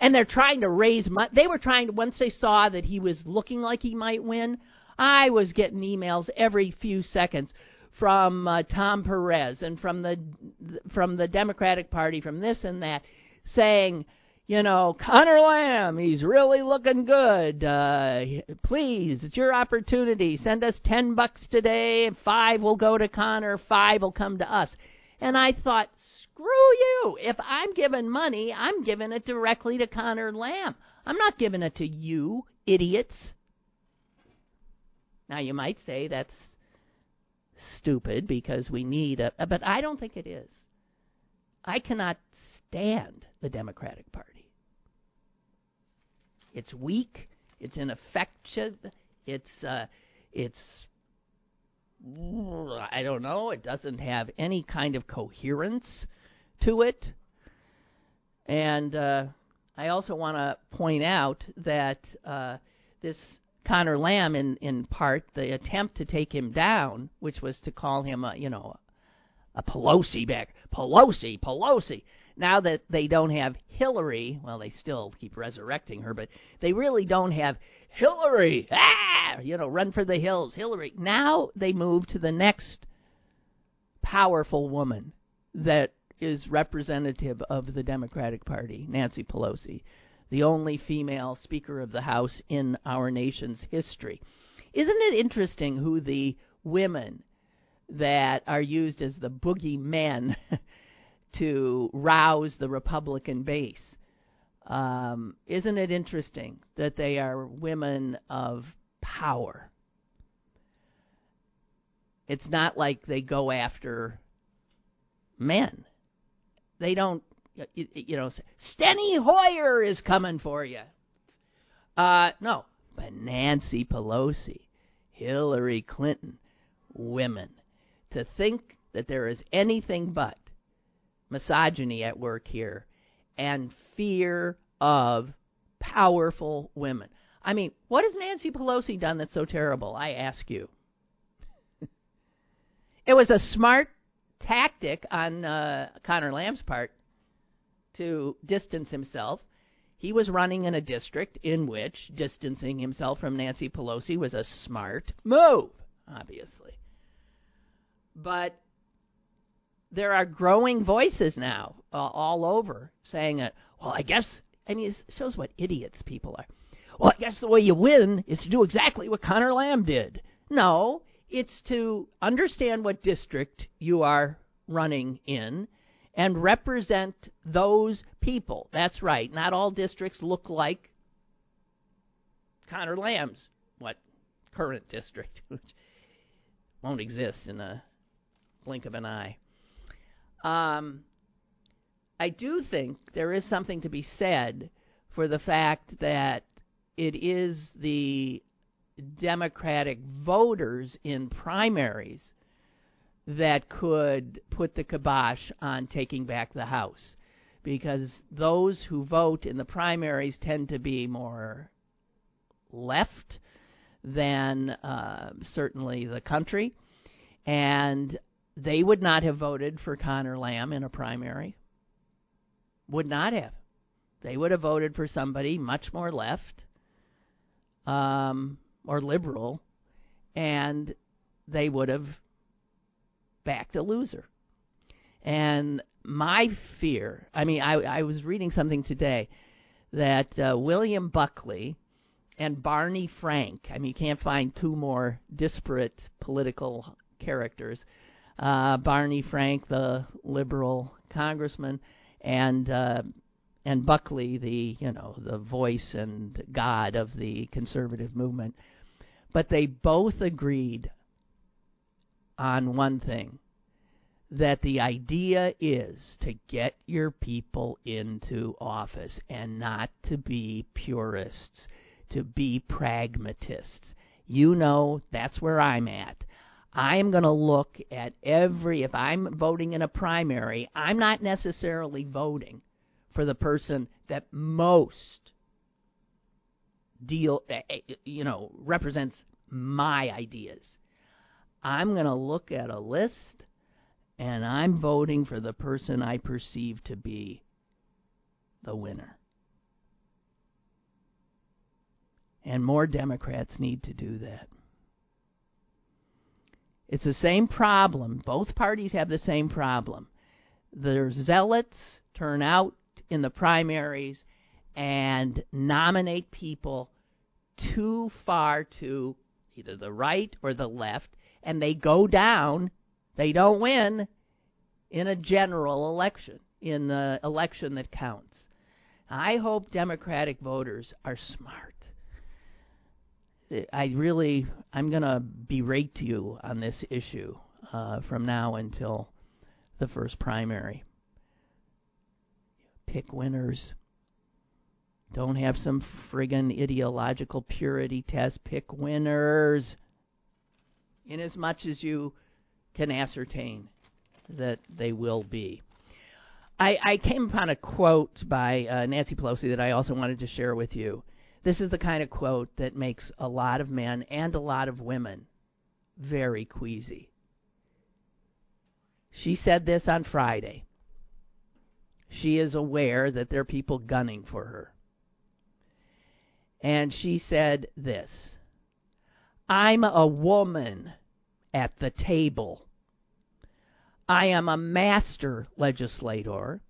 [SPEAKER 2] And they're trying to raise money. They were trying to, once they saw that he was looking like he might win, I was getting emails every few seconds from uh, Tom Perez and from the from the Democratic Party, from this and that, saying, you know, Connor Lamb, he's really looking good. Uh, please, it's your opportunity. Send us 10 bucks today. Five will go to Connor, five will come to us. And I thought, screw you. If I'm giving money, I'm giving it directly to Connor Lamb. I'm not giving it to you, idiots. Now, you might say that's stupid because we need a, but I don't think it is. I cannot stand the Democratic Party. It's weak. It's ineffective. It's uh, it's I don't know. It doesn't have any kind of coherence to it. And uh, I also want to point out that uh, this Connor Lamb, in in part, the attempt to take him down, which was to call him a you know a Pelosi back, Pelosi, Pelosi now that they don't have Hillary, well, they still keep resurrecting her, but they really don't have Hillary. Ah, you know, run for the hills, Hillary. Now they move to the next powerful woman that is representative of the Democratic Party, Nancy Pelosi, the only female Speaker of the House in our nation's history. Isn't it interesting who the women that are used as the boogeymen (laughs) to rouse the Republican base. Um, isn't it interesting that they are women of power? It's not like they go after men. They don't, you, you know, Steny Hoyer is coming for you. Uh, no, but Nancy Pelosi, Hillary Clinton, women. To think that there is anything but misogyny at work here and fear of powerful women. I mean, what has Nancy Pelosi done that's so terrible? I ask you. (laughs) it was a smart tactic on uh, Connor Lamb's part to distance himself. He was running in a district in which distancing himself from Nancy Pelosi was a smart move, obviously. But there are growing voices now uh, all over saying that, well, I guess, I mean, it shows what idiots people are. Well, I guess the way you win is to do exactly what Connor Lamb did. No, it's to understand what district you are running in and represent those people. That's right. Not all districts look like Connor Lamb's what current district, (laughs) which won't exist in a blink of an eye. Um, I do think there is something to be said for the fact that it is the Democratic voters in primaries that could put the kibosh on taking back the House. Because those who vote in the primaries tend to be more left than uh, certainly the country. And they would not have voted for Connor Lamb in a primary. Would not have. They would have voted for somebody much more left um, or liberal, and they would have backed a loser. And my fear, I mean, I, I was reading something today that uh, William Buckley and Barney Frank, I mean, you can't find two more disparate political characters, uh, Barney Frank, the liberal congressman, and uh, and Buckley, the you know the voice and god of the conservative movement. But they both agreed on one thing that the idea is to get your people into office and not to be purists, to be pragmatists. You know, that's where I'm at. I'm going to look at every, if I'm voting in a primary, I'm not necessarily voting for the person that most deal, eh, eh, you know, represents my ideas. I'm going to look at a list and I'm voting for the person I perceive to be the winner. And more Democrats need to do that. It's the same problem. Both parties have the same problem. Their zealots turn out in the primaries and nominate people too far to either the right or the left, and they go down, they don't win in a general election, in the election that counts. I hope Democratic voters are smart. I really, I'm going to berate you on this issue uh, from now until the first primary. Pick winners. Don't have some friggin' ideological purity test. Pick winners. In as much as you can ascertain that they will be. I, I came upon a quote by uh, Nancy Pelosi that I also wanted to share with you. This is the kind of quote that makes a lot of men and a lot of women very queasy. She said this on Friday. She is aware that there are people gunning for her. And she said this I'm a woman at the table. I am a master legislator.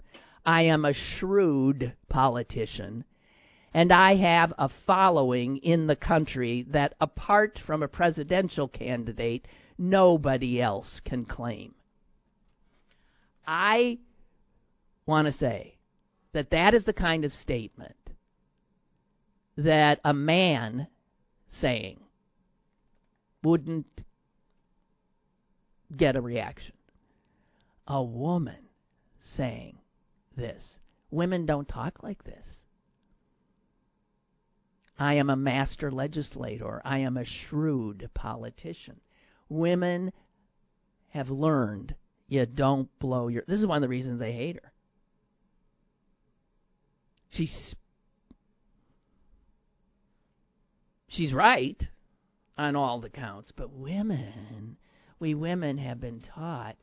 [SPEAKER 2] I am a shrewd politician. And I have a following in the country that, apart from a presidential candidate, nobody else can claim. I want to say that that is the kind of statement that a man saying wouldn't get a reaction. A woman saying this. Women don't talk like this. I am a master legislator. I am a shrewd politician. Women have learned you don't blow your. This is one of the reasons they hate her. She's she's right on all the counts, but women, we women have been taught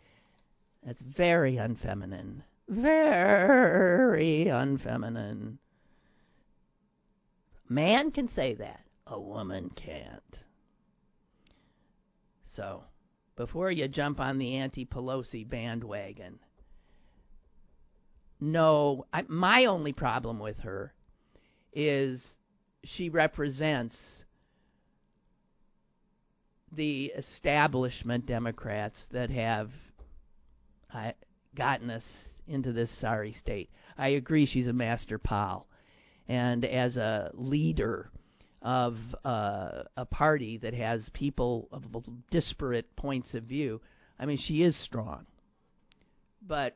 [SPEAKER 2] that's very unfeminine. Very unfeminine. Man can say that. A woman can't. So, before you jump on the anti Pelosi bandwagon. No, I, my only problem with her is she represents the establishment Democrats that have uh, gotten us into this sorry state. I agree she's a master pal. And as a leader of uh, a party that has people of disparate points of view. I mean, she is strong, but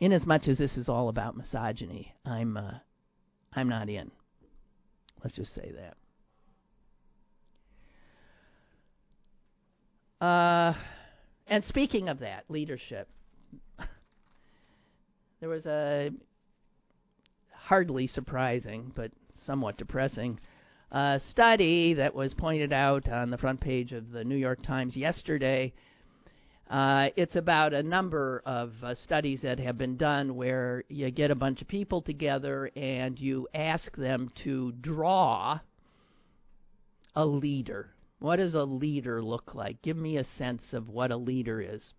[SPEAKER 2] in as much as this is all about misogyny, I'm uh, I'm not in. Let's just say that. Uh, and speaking of that, leadership. There was a hardly surprising, but somewhat depressing uh, study that was pointed out on the front page of the New York Times yesterday. Uh, it's about a number of uh, studies that have been done where you get a bunch of people together and you ask them to draw a leader. What does a leader look like? Give me a sense of what a leader is.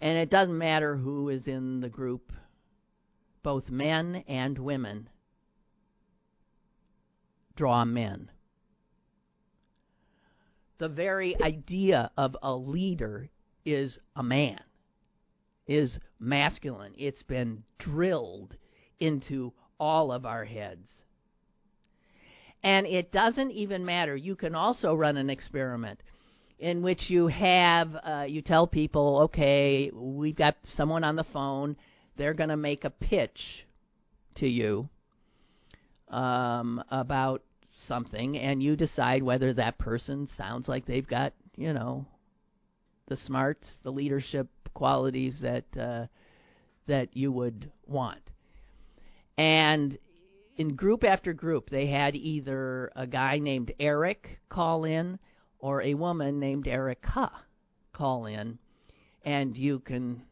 [SPEAKER 2] And it doesn't matter who is in the group both men and women draw men. The very idea of a leader is a man, is masculine. It's been drilled into all of our heads. And it doesn't even matter. You can also run an experiment in which you have, uh, you tell people, okay, we've got someone on the phone they're going to make a pitch to you um, about something, and you decide whether that person sounds like they've got, you know, the smarts, the leadership qualities that uh, that you would want. And in group after group, they had either a guy named Eric call in or a woman named Erica call in, and you can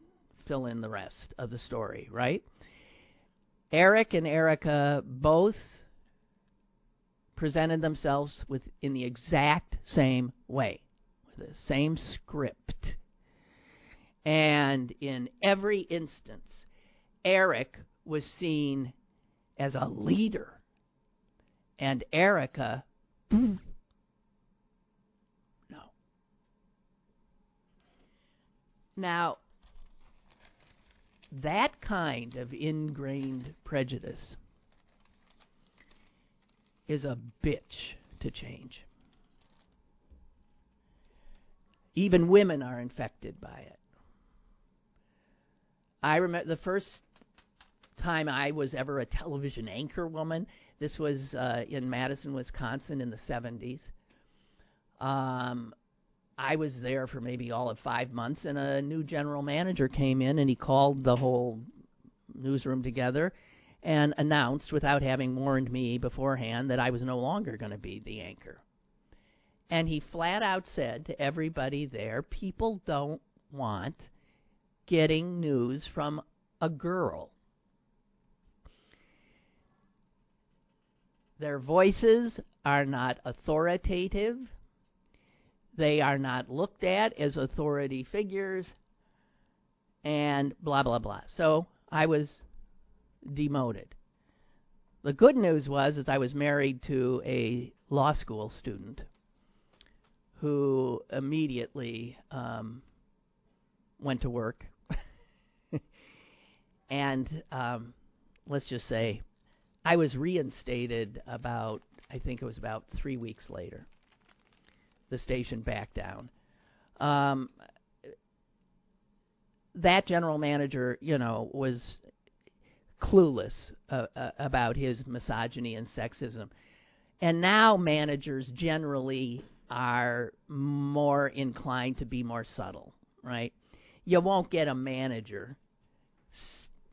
[SPEAKER 2] fill in the rest of the story, right? Eric and Erica both presented themselves with in the exact same way, with the same script. And in every instance, Eric was seen as a leader, and Erica, no. Now, that kind of ingrained prejudice is a bitch to change. Even women are infected by it. I remember the first time I was ever a television anchor woman. This was uh, in Madison, Wisconsin, in the 70s. Um, I was there for maybe all of five months, and a new general manager came in, and he called the whole newsroom together and announced, without having warned me beforehand, that I was no longer going to be the anchor. And he flat out said to everybody there, people don't want getting news from a girl. Their voices are not authoritative. They are not looked at as authority figures. And blah, blah, blah. So I was demoted. The good news was is I was married to a law school student who immediately um, went to work. (laughs) and um, let's just say I was reinstated about, I think it was about three weeks later. The station back down. Um, that general manager, you know, was clueless uh, uh, about his misogyny and sexism. And now managers generally are more inclined to be more subtle, right? You won't get a manager,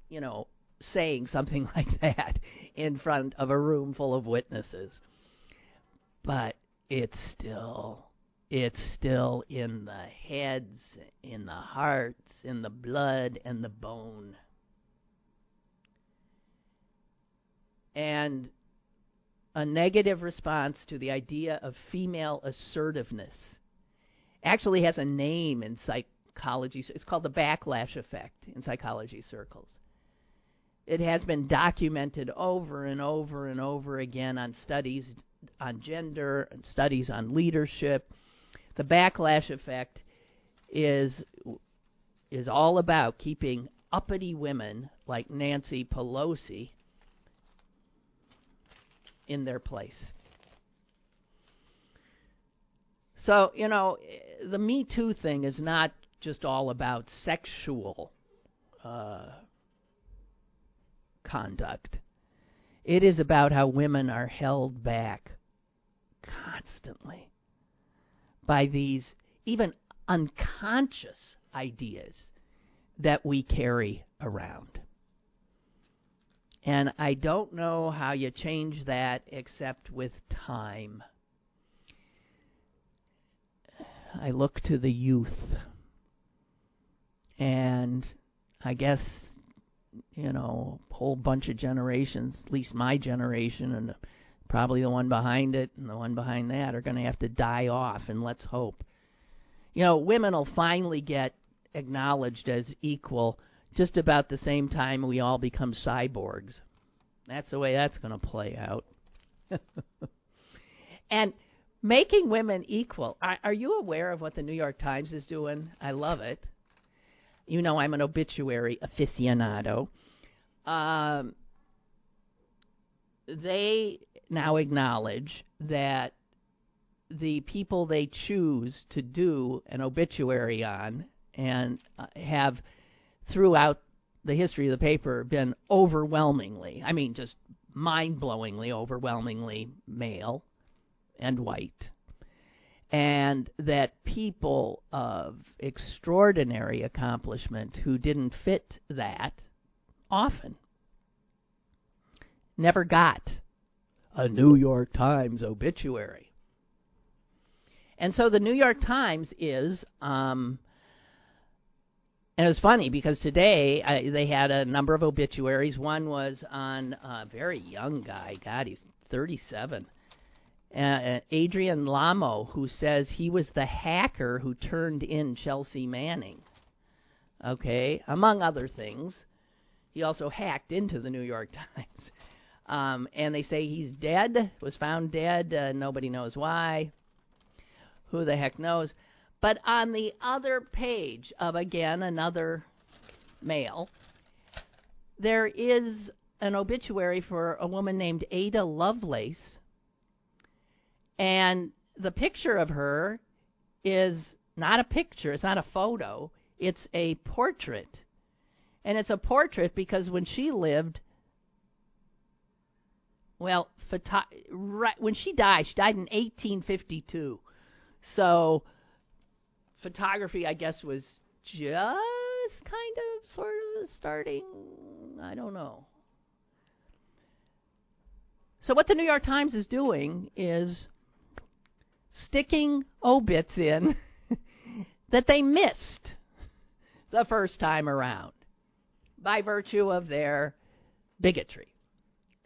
[SPEAKER 2] you know, saying something (laughs) like that in front of a room full of witnesses. But it's still it's still in the heads, in the hearts, in the blood and the bone. And a negative response to the idea of female assertiveness actually has a name in psychology. It's called the backlash effect in psychology circles. It has been documented over and over and over again on studies on gender and studies on leadership. The backlash effect is is all about keeping uppity women like Nancy Pelosi in their place. So, you know, the Me Too thing is not just all about sexual uh, conduct. It is about how women are held back constantly by these even unconscious ideas that we carry around. And I don't know how you change that except with time. I look to the youth. And I guess, you know, a whole bunch of generations, at least my generation and probably the one behind it and the one behind that, are going to have to die off, and let's hope. You know, women will finally get acknowledged as equal just about the same time we all become cyborgs. That's the way that's going to play out. (laughs) and making women equal. Are, you aware of what the New York Times is doing? I love it. You know, I'm an obituary aficionado. Um, they now acknowledge that the people they choose to do an obituary on and uh, have throughout the history of the paper been overwhelmingly, I mean, just mind blowingly, overwhelmingly male and white. And that people of extraordinary accomplishment who didn't fit that often never got a New York Times obituary. And so the New York Times is um, and it was funny because today I, they had a number of obituaries. One was on a very young guy. God, he's 37. Uh, uh, Adrian Lamo, who says he was the hacker who turned in Chelsea Manning. Okay, among other things. He also hacked into the New York (laughs) Times. Um, and they say he's dead, was found dead. Uh, nobody knows why. Who the heck knows? But on the other page of, again, another mail, there is an obituary for a woman named Ada Lovelace. And the picture of her is not a picture, it's not a photo, it's a portrait. And it's a portrait because when she lived, well, right, when she died, she died in 1852. So photography, I guess, was just kind of sort of starting. I don't know. So what the New York Times is doing is sticking obits in (laughs) that they missed the first time around by virtue of their bigotry.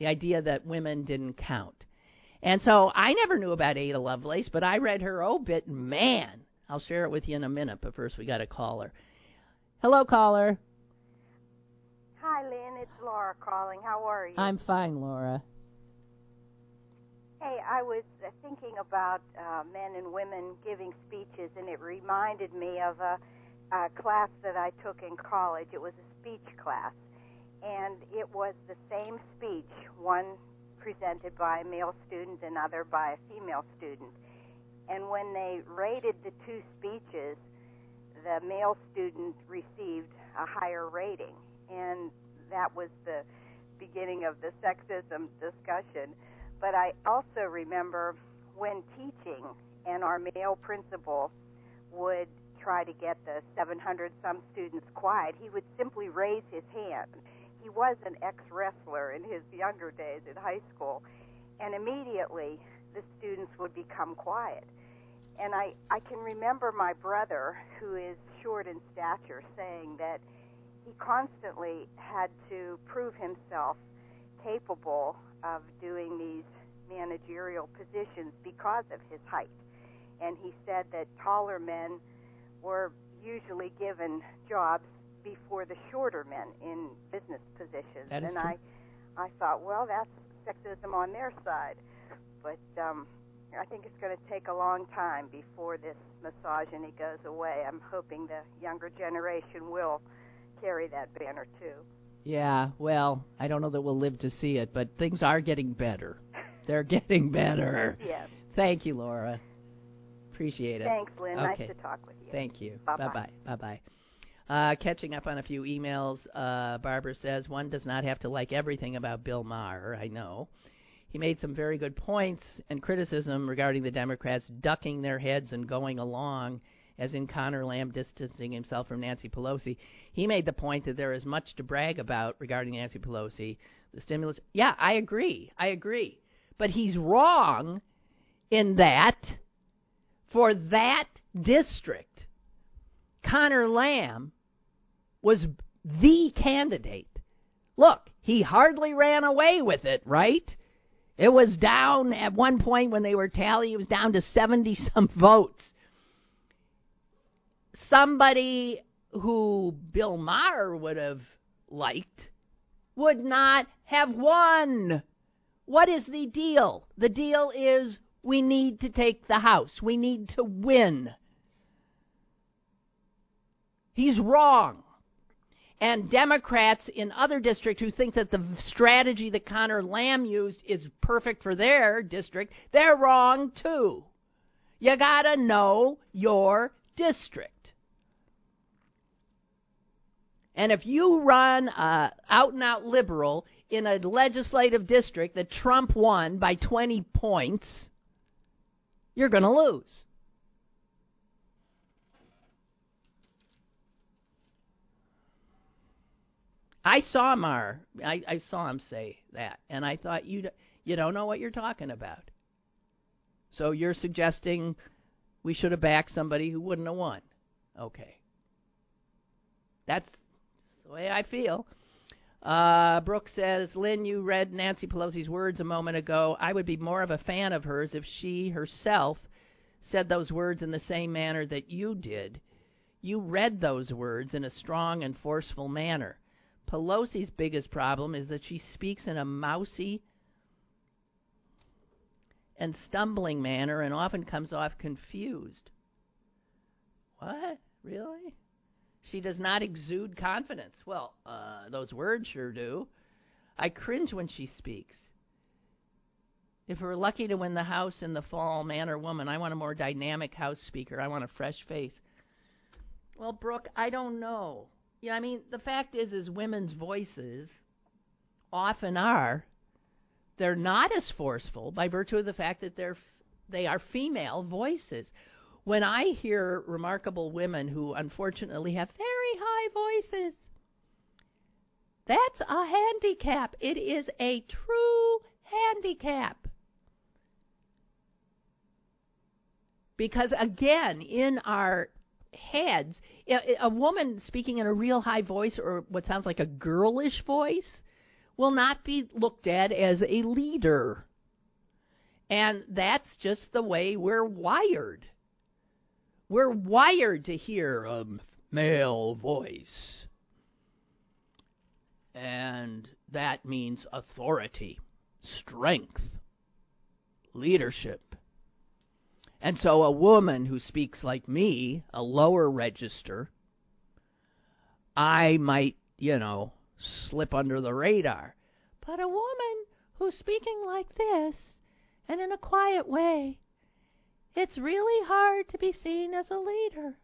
[SPEAKER 2] The idea that women didn't count. And so I never knew about Ada Lovelace, but I read her obit. Man, I'll share it with you in a minute, but first we got a caller. Hello, caller.
[SPEAKER 5] Hi, Lynn. It's Laura calling. How are you?
[SPEAKER 2] I'm fine, Laura.
[SPEAKER 5] Hey, I was uh, thinking about uh, men and women giving speeches, and it reminded me of a, a class that I took in college. It was a speech class, and it was the same speech, one presented by a male student, another by a female student. And when they rated the two speeches, the male student received a higher rating, and that was the beginning of the sexism discussion but I also remember when teaching, and our male principal would try to get the 700 some students quiet, he would simply raise his hand. He was an ex wrestler in his younger days at high school, and immediately the students would become quiet. And I, I can remember my brother, who is short in stature, saying that he constantly had to prove himself capable of doing these managerial positions because of his height. And he said that taller men were usually given jobs before the shorter men in business positions. And
[SPEAKER 2] true.
[SPEAKER 5] I I thought, well, that's sexism on their side. But um I think it's going to take a long time before this misogyny goes away. I'm hoping the younger generation will carry that banner too.
[SPEAKER 2] Yeah, well, I don't know that we'll live to see it, but things are getting better. (laughs) They're getting better.
[SPEAKER 5] Yes.
[SPEAKER 2] Thank you, Laura. Appreciate it.
[SPEAKER 5] Thanks, Lynn. Nice to talk with you.
[SPEAKER 2] Thank you.
[SPEAKER 5] Bye-bye.
[SPEAKER 2] bye. Bye bye. Uh, catching up on a few emails, uh, Barbara says one does not have to like everything about Bill Maher. I know. He made some very good points and criticism regarding the Democrats ducking their heads and going along, as in Connor Lamb distancing himself from Nancy Pelosi. He made the point that there is much to brag about regarding Nancy Pelosi. The stimulus. Yeah, I agree. I agree. But he's wrong in that for that district, Connor Lamb was the candidate. Look, he hardly ran away with it, right? It was down at one point when they were tallying, it was down to 70 some (laughs) votes. Somebody who Bill Maher would have liked would not have won. What is the deal? The deal is we need to take the House. We need to win. He's wrong. And Democrats in other districts who think that the strategy that Connor Lamb used is perfect for their district, they're wrong too. You gotta know your district. And if you run a out and out liberal in a legislative district that Trump won by 20 points, you're going to lose. I saw Maher. I, I saw him say that, and I thought you you don't know what you're talking about. So you're suggesting we should have backed somebody who wouldn't have won. Okay. That's the way I feel. Uh, Brooke says, Lynn, you read Nancy Pelosi's words a moment ago. I would be more of a fan of hers if she herself said those words in the same manner that you did. You read those words in a strong and forceful manner. Pelosi's biggest problem is that she speaks in a mousy and stumbling manner and often comes off confused. What? Really? She does not exude confidence. Well, uh, those words sure do. I cringe when she speaks. If we're lucky to win the House in the fall, man or woman, I want a more dynamic House Speaker. I want a fresh face. Well, Brooke, I don't know. Yeah, I mean, the fact is, is women's voices often are. They're not as forceful by virtue of the fact that they're they are female voices. When I hear remarkable women who unfortunately have very high voices, that's a handicap. It is a true handicap. Because again, in our heads, a woman speaking in a real high voice or what sounds like a girlish voice will not be looked at as a leader. And that's just the way we're wired. We're wired to hear a male voice. And that means authority, strength, leadership. And so a woman who speaks like me, a lower register, I might, you know, slip under the radar. But a woman who's speaking like this and in a quiet way, it's really hard to be seen as a leader.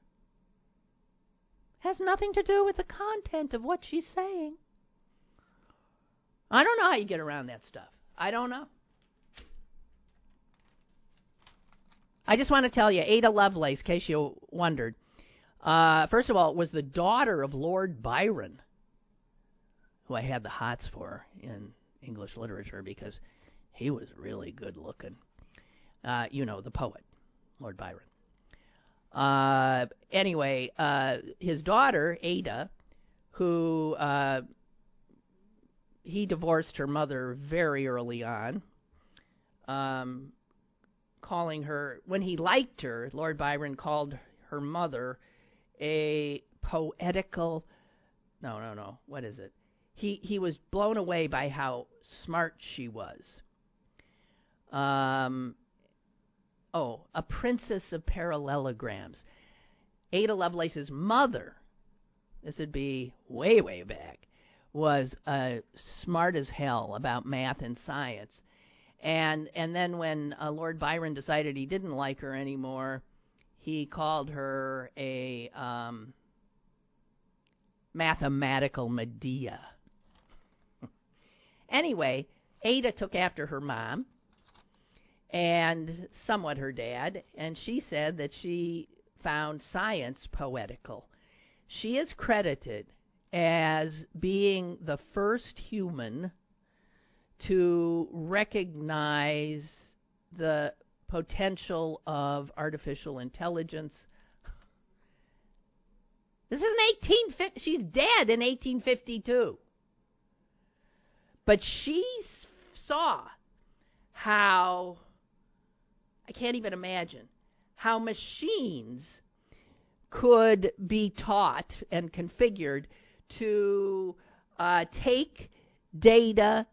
[SPEAKER 2] Has nothing to do with the content of what she's saying. I don't know how you get around that stuff. I don't know. I just want to tell you, Ada Lovelace, in case you wondered. Uh, first of all, was the daughter of Lord Byron, who I had the hots for in English literature because he was really good looking. Uh, you know, the poet, Lord Byron. Uh, anyway, uh, his daughter, Ada, who uh, he divorced her mother very early on. Um, calling her, when he liked her, Lord Byron called her mother a poetical. No, no, no. What is it? He he was blown away by how smart she was. Um, oh, a princess of parallelograms. Ada Lovelace's mother, this would be way, way back, was uh, smart as hell about math and science. And and then when uh, Lord Byron decided he didn't like her anymore, he called her a um, mathematical Medea. (laughs) anyway, Ada took after her mom and somewhat her dad, and she said that she found science poetical. She is credited as being the first human to recognize the potential of artificial intelligence. This is an 1850. She's dead in 1852. But she saw how I can't even imagine how machines could be taught and configured to uh, take data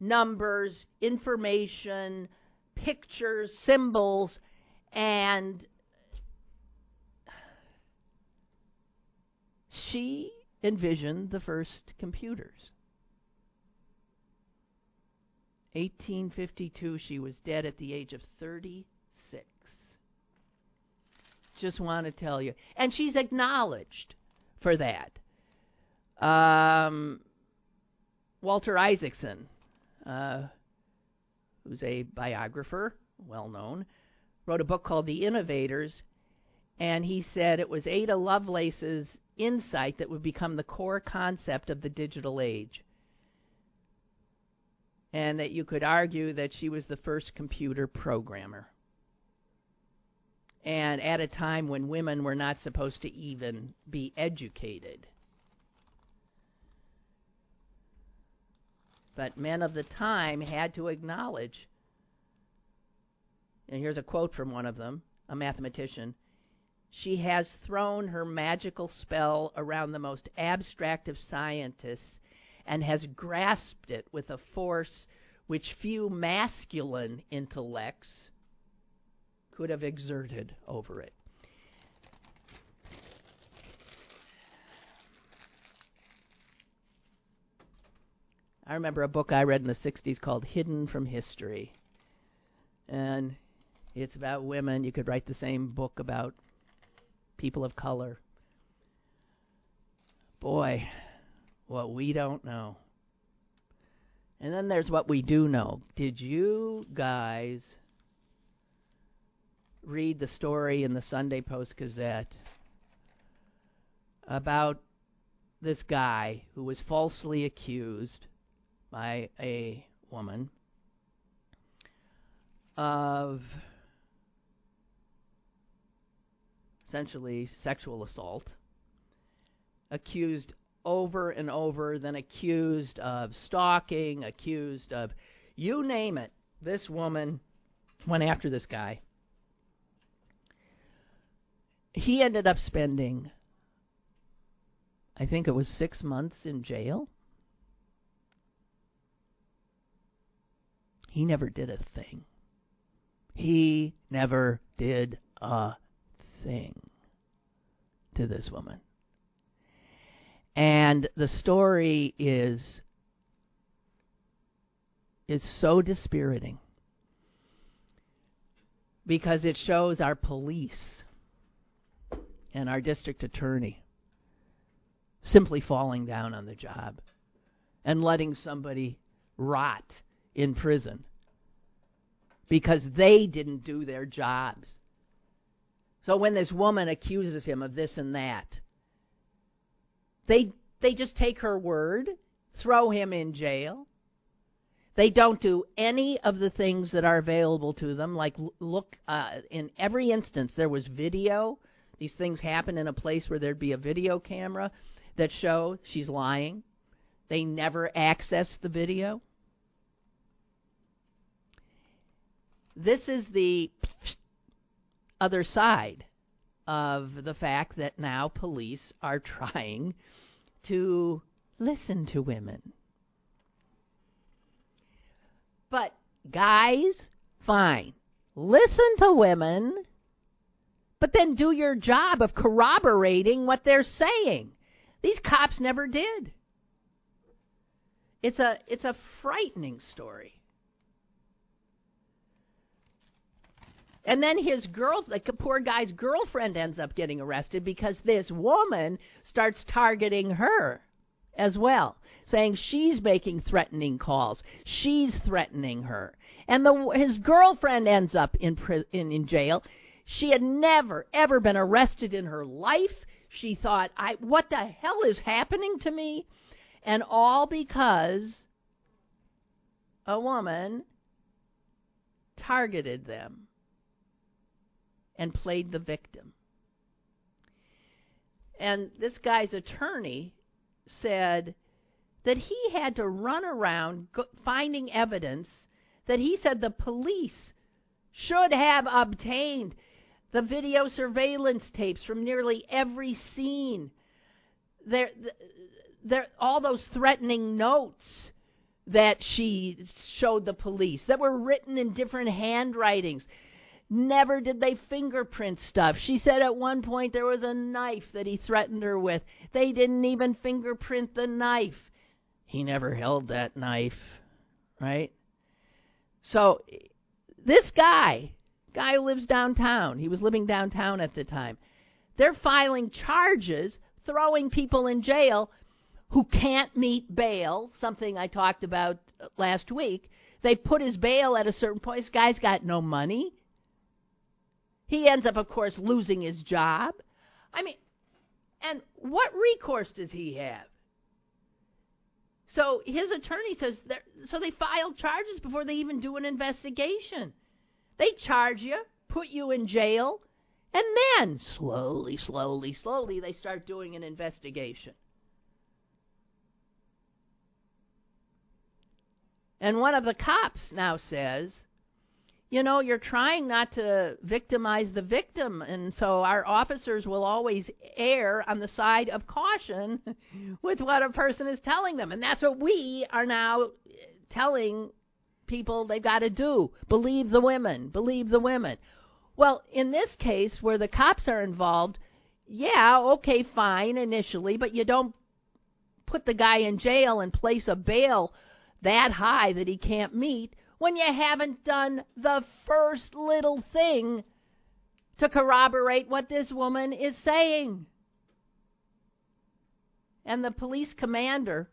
[SPEAKER 2] numbers, information, pictures, symbols, and she envisioned the first computers. 1852, she was dead at the age of 36. Just want to tell you. And she's acknowledged for that. Um, Walter Isaacson, uh, who's a biographer, well known, wrote a book called The Innovators, and he said it was Ada Lovelace's insight that would become the core concept of the digital age. And that you could argue that she was the first computer programmer. And at a time when women were not supposed to even be educated. But men of the time had to acknowledge. And here's a quote from one of them, a mathematician. she has thrown her magical spell around the most abstract of scientists and has grasped it with a force which few masculine intellects could have exerted over it. I remember a book I read in the 60s called Hidden from History. And it's about women. You could write the same book about people of color. Boy, what we don't know. And then there's what we do know. Did you guys read the story in the Sunday Post Gazette about this guy who was falsely accused by a woman of essentially sexual assault, accused over and over, then accused of stalking, accused of you name it. This woman went after this guy. He ended up spending, I think it was six months in jail. He never did a thing. He never did a thing to this woman. And the story is is so dispiriting because it shows our police and our district attorney simply falling down on the job and letting somebody rot in prison because they didn't do their jobs. So when this woman accuses him of this and that, they they just take her word, throw him in jail. They don't do any of the things that are available to them. Like look, uh, in every instance, there was video. These things happen in a place where there'd be a video camera that show she's lying. They never access the video. This is the other side of the fact that now police are trying to listen to women. But guys, fine. Listen to women, but then do your job of corroborating what they're saying. These cops never did. It's a it's a frightening story. And then his girl, the poor guy's girlfriend ends up getting arrested because this woman starts targeting her as well, saying she's making threatening calls. She's threatening her. And the, his girlfriend ends up in, in, in jail. She had never, ever been arrested in her life. She thought, I, what the hell is happening to me? And all because a woman targeted them and played the victim. And this guy's attorney said that he had to run around finding evidence that he said the police should have obtained the video surveillance tapes from nearly every scene. There, there, all those threatening notes that she showed the police that were written in different handwritings. Never did they fingerprint stuff. She said at one point there was a knife that he threatened her with. They didn't even fingerprint the knife. He never held that knife, right? So this guy, guy who lives downtown, he was living downtown at the time. They're filing charges, throwing people in jail who can't meet bail, something I talked about last week. They put his bail at a certain point. This guy's got no money. He ends up, of course, losing his job. I mean, and what recourse does he have? So his attorney says, so they filed charges before they even do an investigation. They charge you, put you in jail, and then slowly, slowly, slowly they start doing an investigation. And one of the cops now says, you know, you're trying not to victimize the victim. And so our officers will always err on the side of caution (laughs) with what a person is telling them. And that's what we are now telling people they've got to do. Believe the women. Believe the women. Well, in this case, where the cops are involved, yeah, okay, fine initially, but you don't put the guy in jail and place a bail that high that he can't meet when you haven't done the first little thing to corroborate what this woman is saying. And the police commander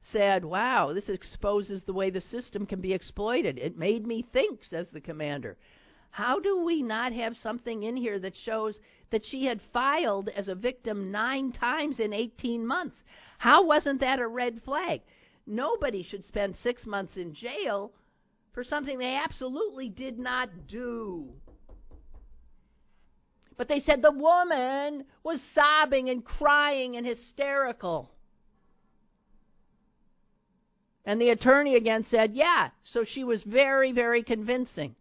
[SPEAKER 2] said, Wow, this exposes the way the system can be exploited. It made me think, says the commander. How do we not have something in here that shows that she had filed as a victim nine times in 18 months? How wasn't that a red flag? Nobody should spend six months in jail for something they absolutely did not do. But they said the woman was sobbing and crying and hysterical. And the attorney again said, yeah, so she was very, very convincing.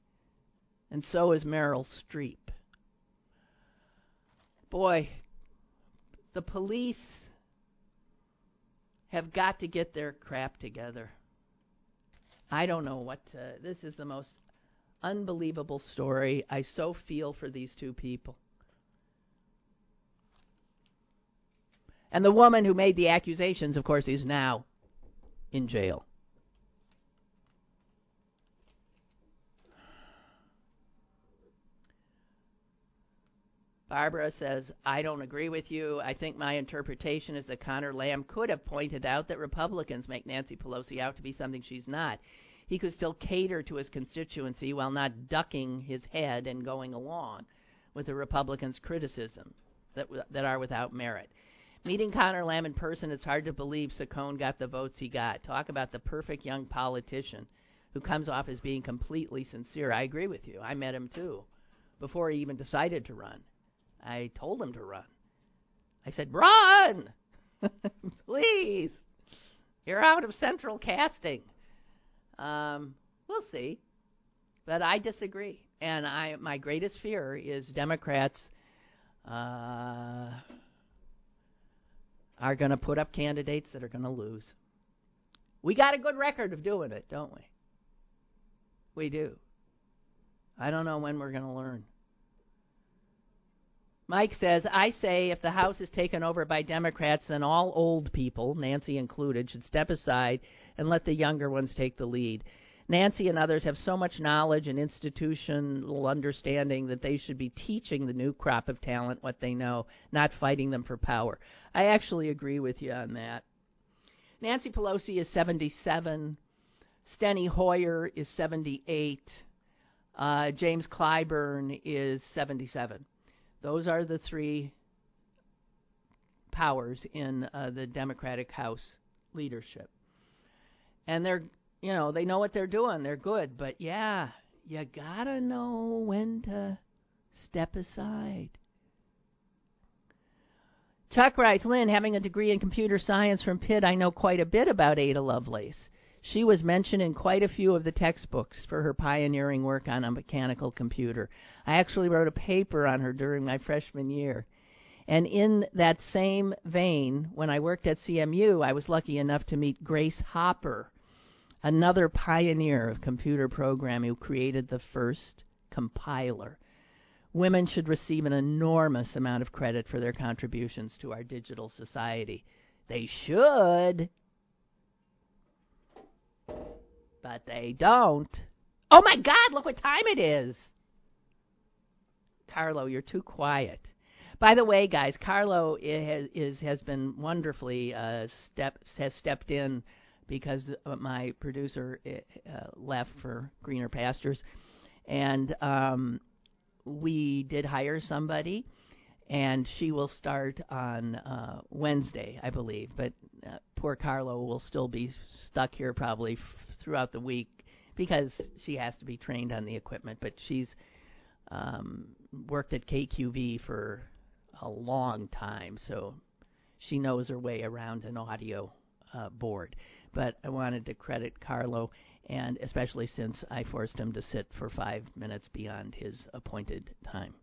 [SPEAKER 2] And so is Meryl Streep. Boy, the police have got to get their crap together. I don't know what to, this is the most unbelievable story. I so feel for these two people. And the woman who made the accusations, of course, is now in jail. Barbara says, I don't agree with you. I think my interpretation is that Connor Lamb could have pointed out that Republicans make Nancy Pelosi out to be something she's not. He could still cater to his constituency while not ducking his head and going along with the Republicans' criticism that, that are without merit. Meeting Connor Lamb in person, it's hard to believe Saccone got the votes he got. Talk about the perfect young politician who comes off as being completely sincere. I agree with you. I met him too before he even decided to run. I told him to run. I said, Run! (laughs) Please! You're out of central casting. Um, we'll see. But I disagree. And I my greatest fear is Democrats uh, are going to put up candidates that are going to lose. We got a good record of doing it, don't we? We do. I don't know when we're going to learn. Mike says, I say if the House is taken over by Democrats, then all old people, Nancy included, should step aside and let the younger ones take the lead. Nancy and others have so much knowledge and institutional understanding that they should be teaching the new crop of talent what they know, not fighting them for power. I actually agree with you on that. Nancy Pelosi is 77. Steny Hoyer is 78. Uh, James Clyburn is 77. Those are the three powers in uh, the Democratic House leadership. And they're, you know, they know what they're doing. They're good. But yeah, you gotta know when to step aside. Chuck writes, Lynn, having a degree in computer science from Pitt, I know quite a bit about Ada Lovelace. She was mentioned in quite a few of the textbooks for her pioneering work on a mechanical computer. I actually wrote a paper on her during my freshman year. And in that same vein, when I worked at CMU, I was lucky enough to meet Grace Hopper, another pioneer of computer programming who created the first compiler. Women should receive an enormous amount of credit for their contributions to our digital society. They should but they don't. Oh my God, look what time it is. Carlo, you're too quiet. By the way, guys, Carlo is, is has been wonderfully uh, step has stepped in because my producer uh, left for greener pastures, and um, we did hire somebody, and she will start on uh, Wednesday, I believe. But uh, poor Carlo will still be stuck here probably f- throughout the week because she has to be trained on the equipment. But she's um, worked at KQV for a long time, so she knows her way around an audio uh, board. But I wanted to credit Carlo and especially since I forced him to sit for five minutes beyond his appointed time.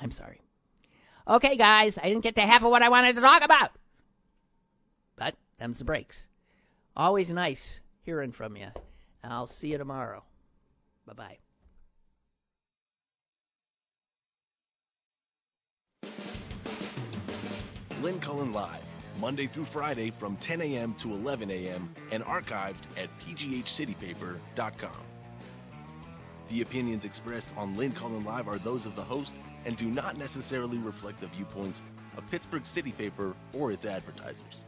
[SPEAKER 2] I'm sorry. Okay, guys, I didn't get to half of what I wanted to talk about. But them's the breaks. Always nice hearing from you. I'll see you tomorrow. Bye bye.
[SPEAKER 1] Lynn Cullen Live, Monday through Friday from 10 a.m. to 11 a.m. and archived at pghcitypaper.com. The opinions expressed on Lynn Cullen Live are those of the host and do not necessarily reflect the viewpoints of Pittsburgh City Paper or its advertisers.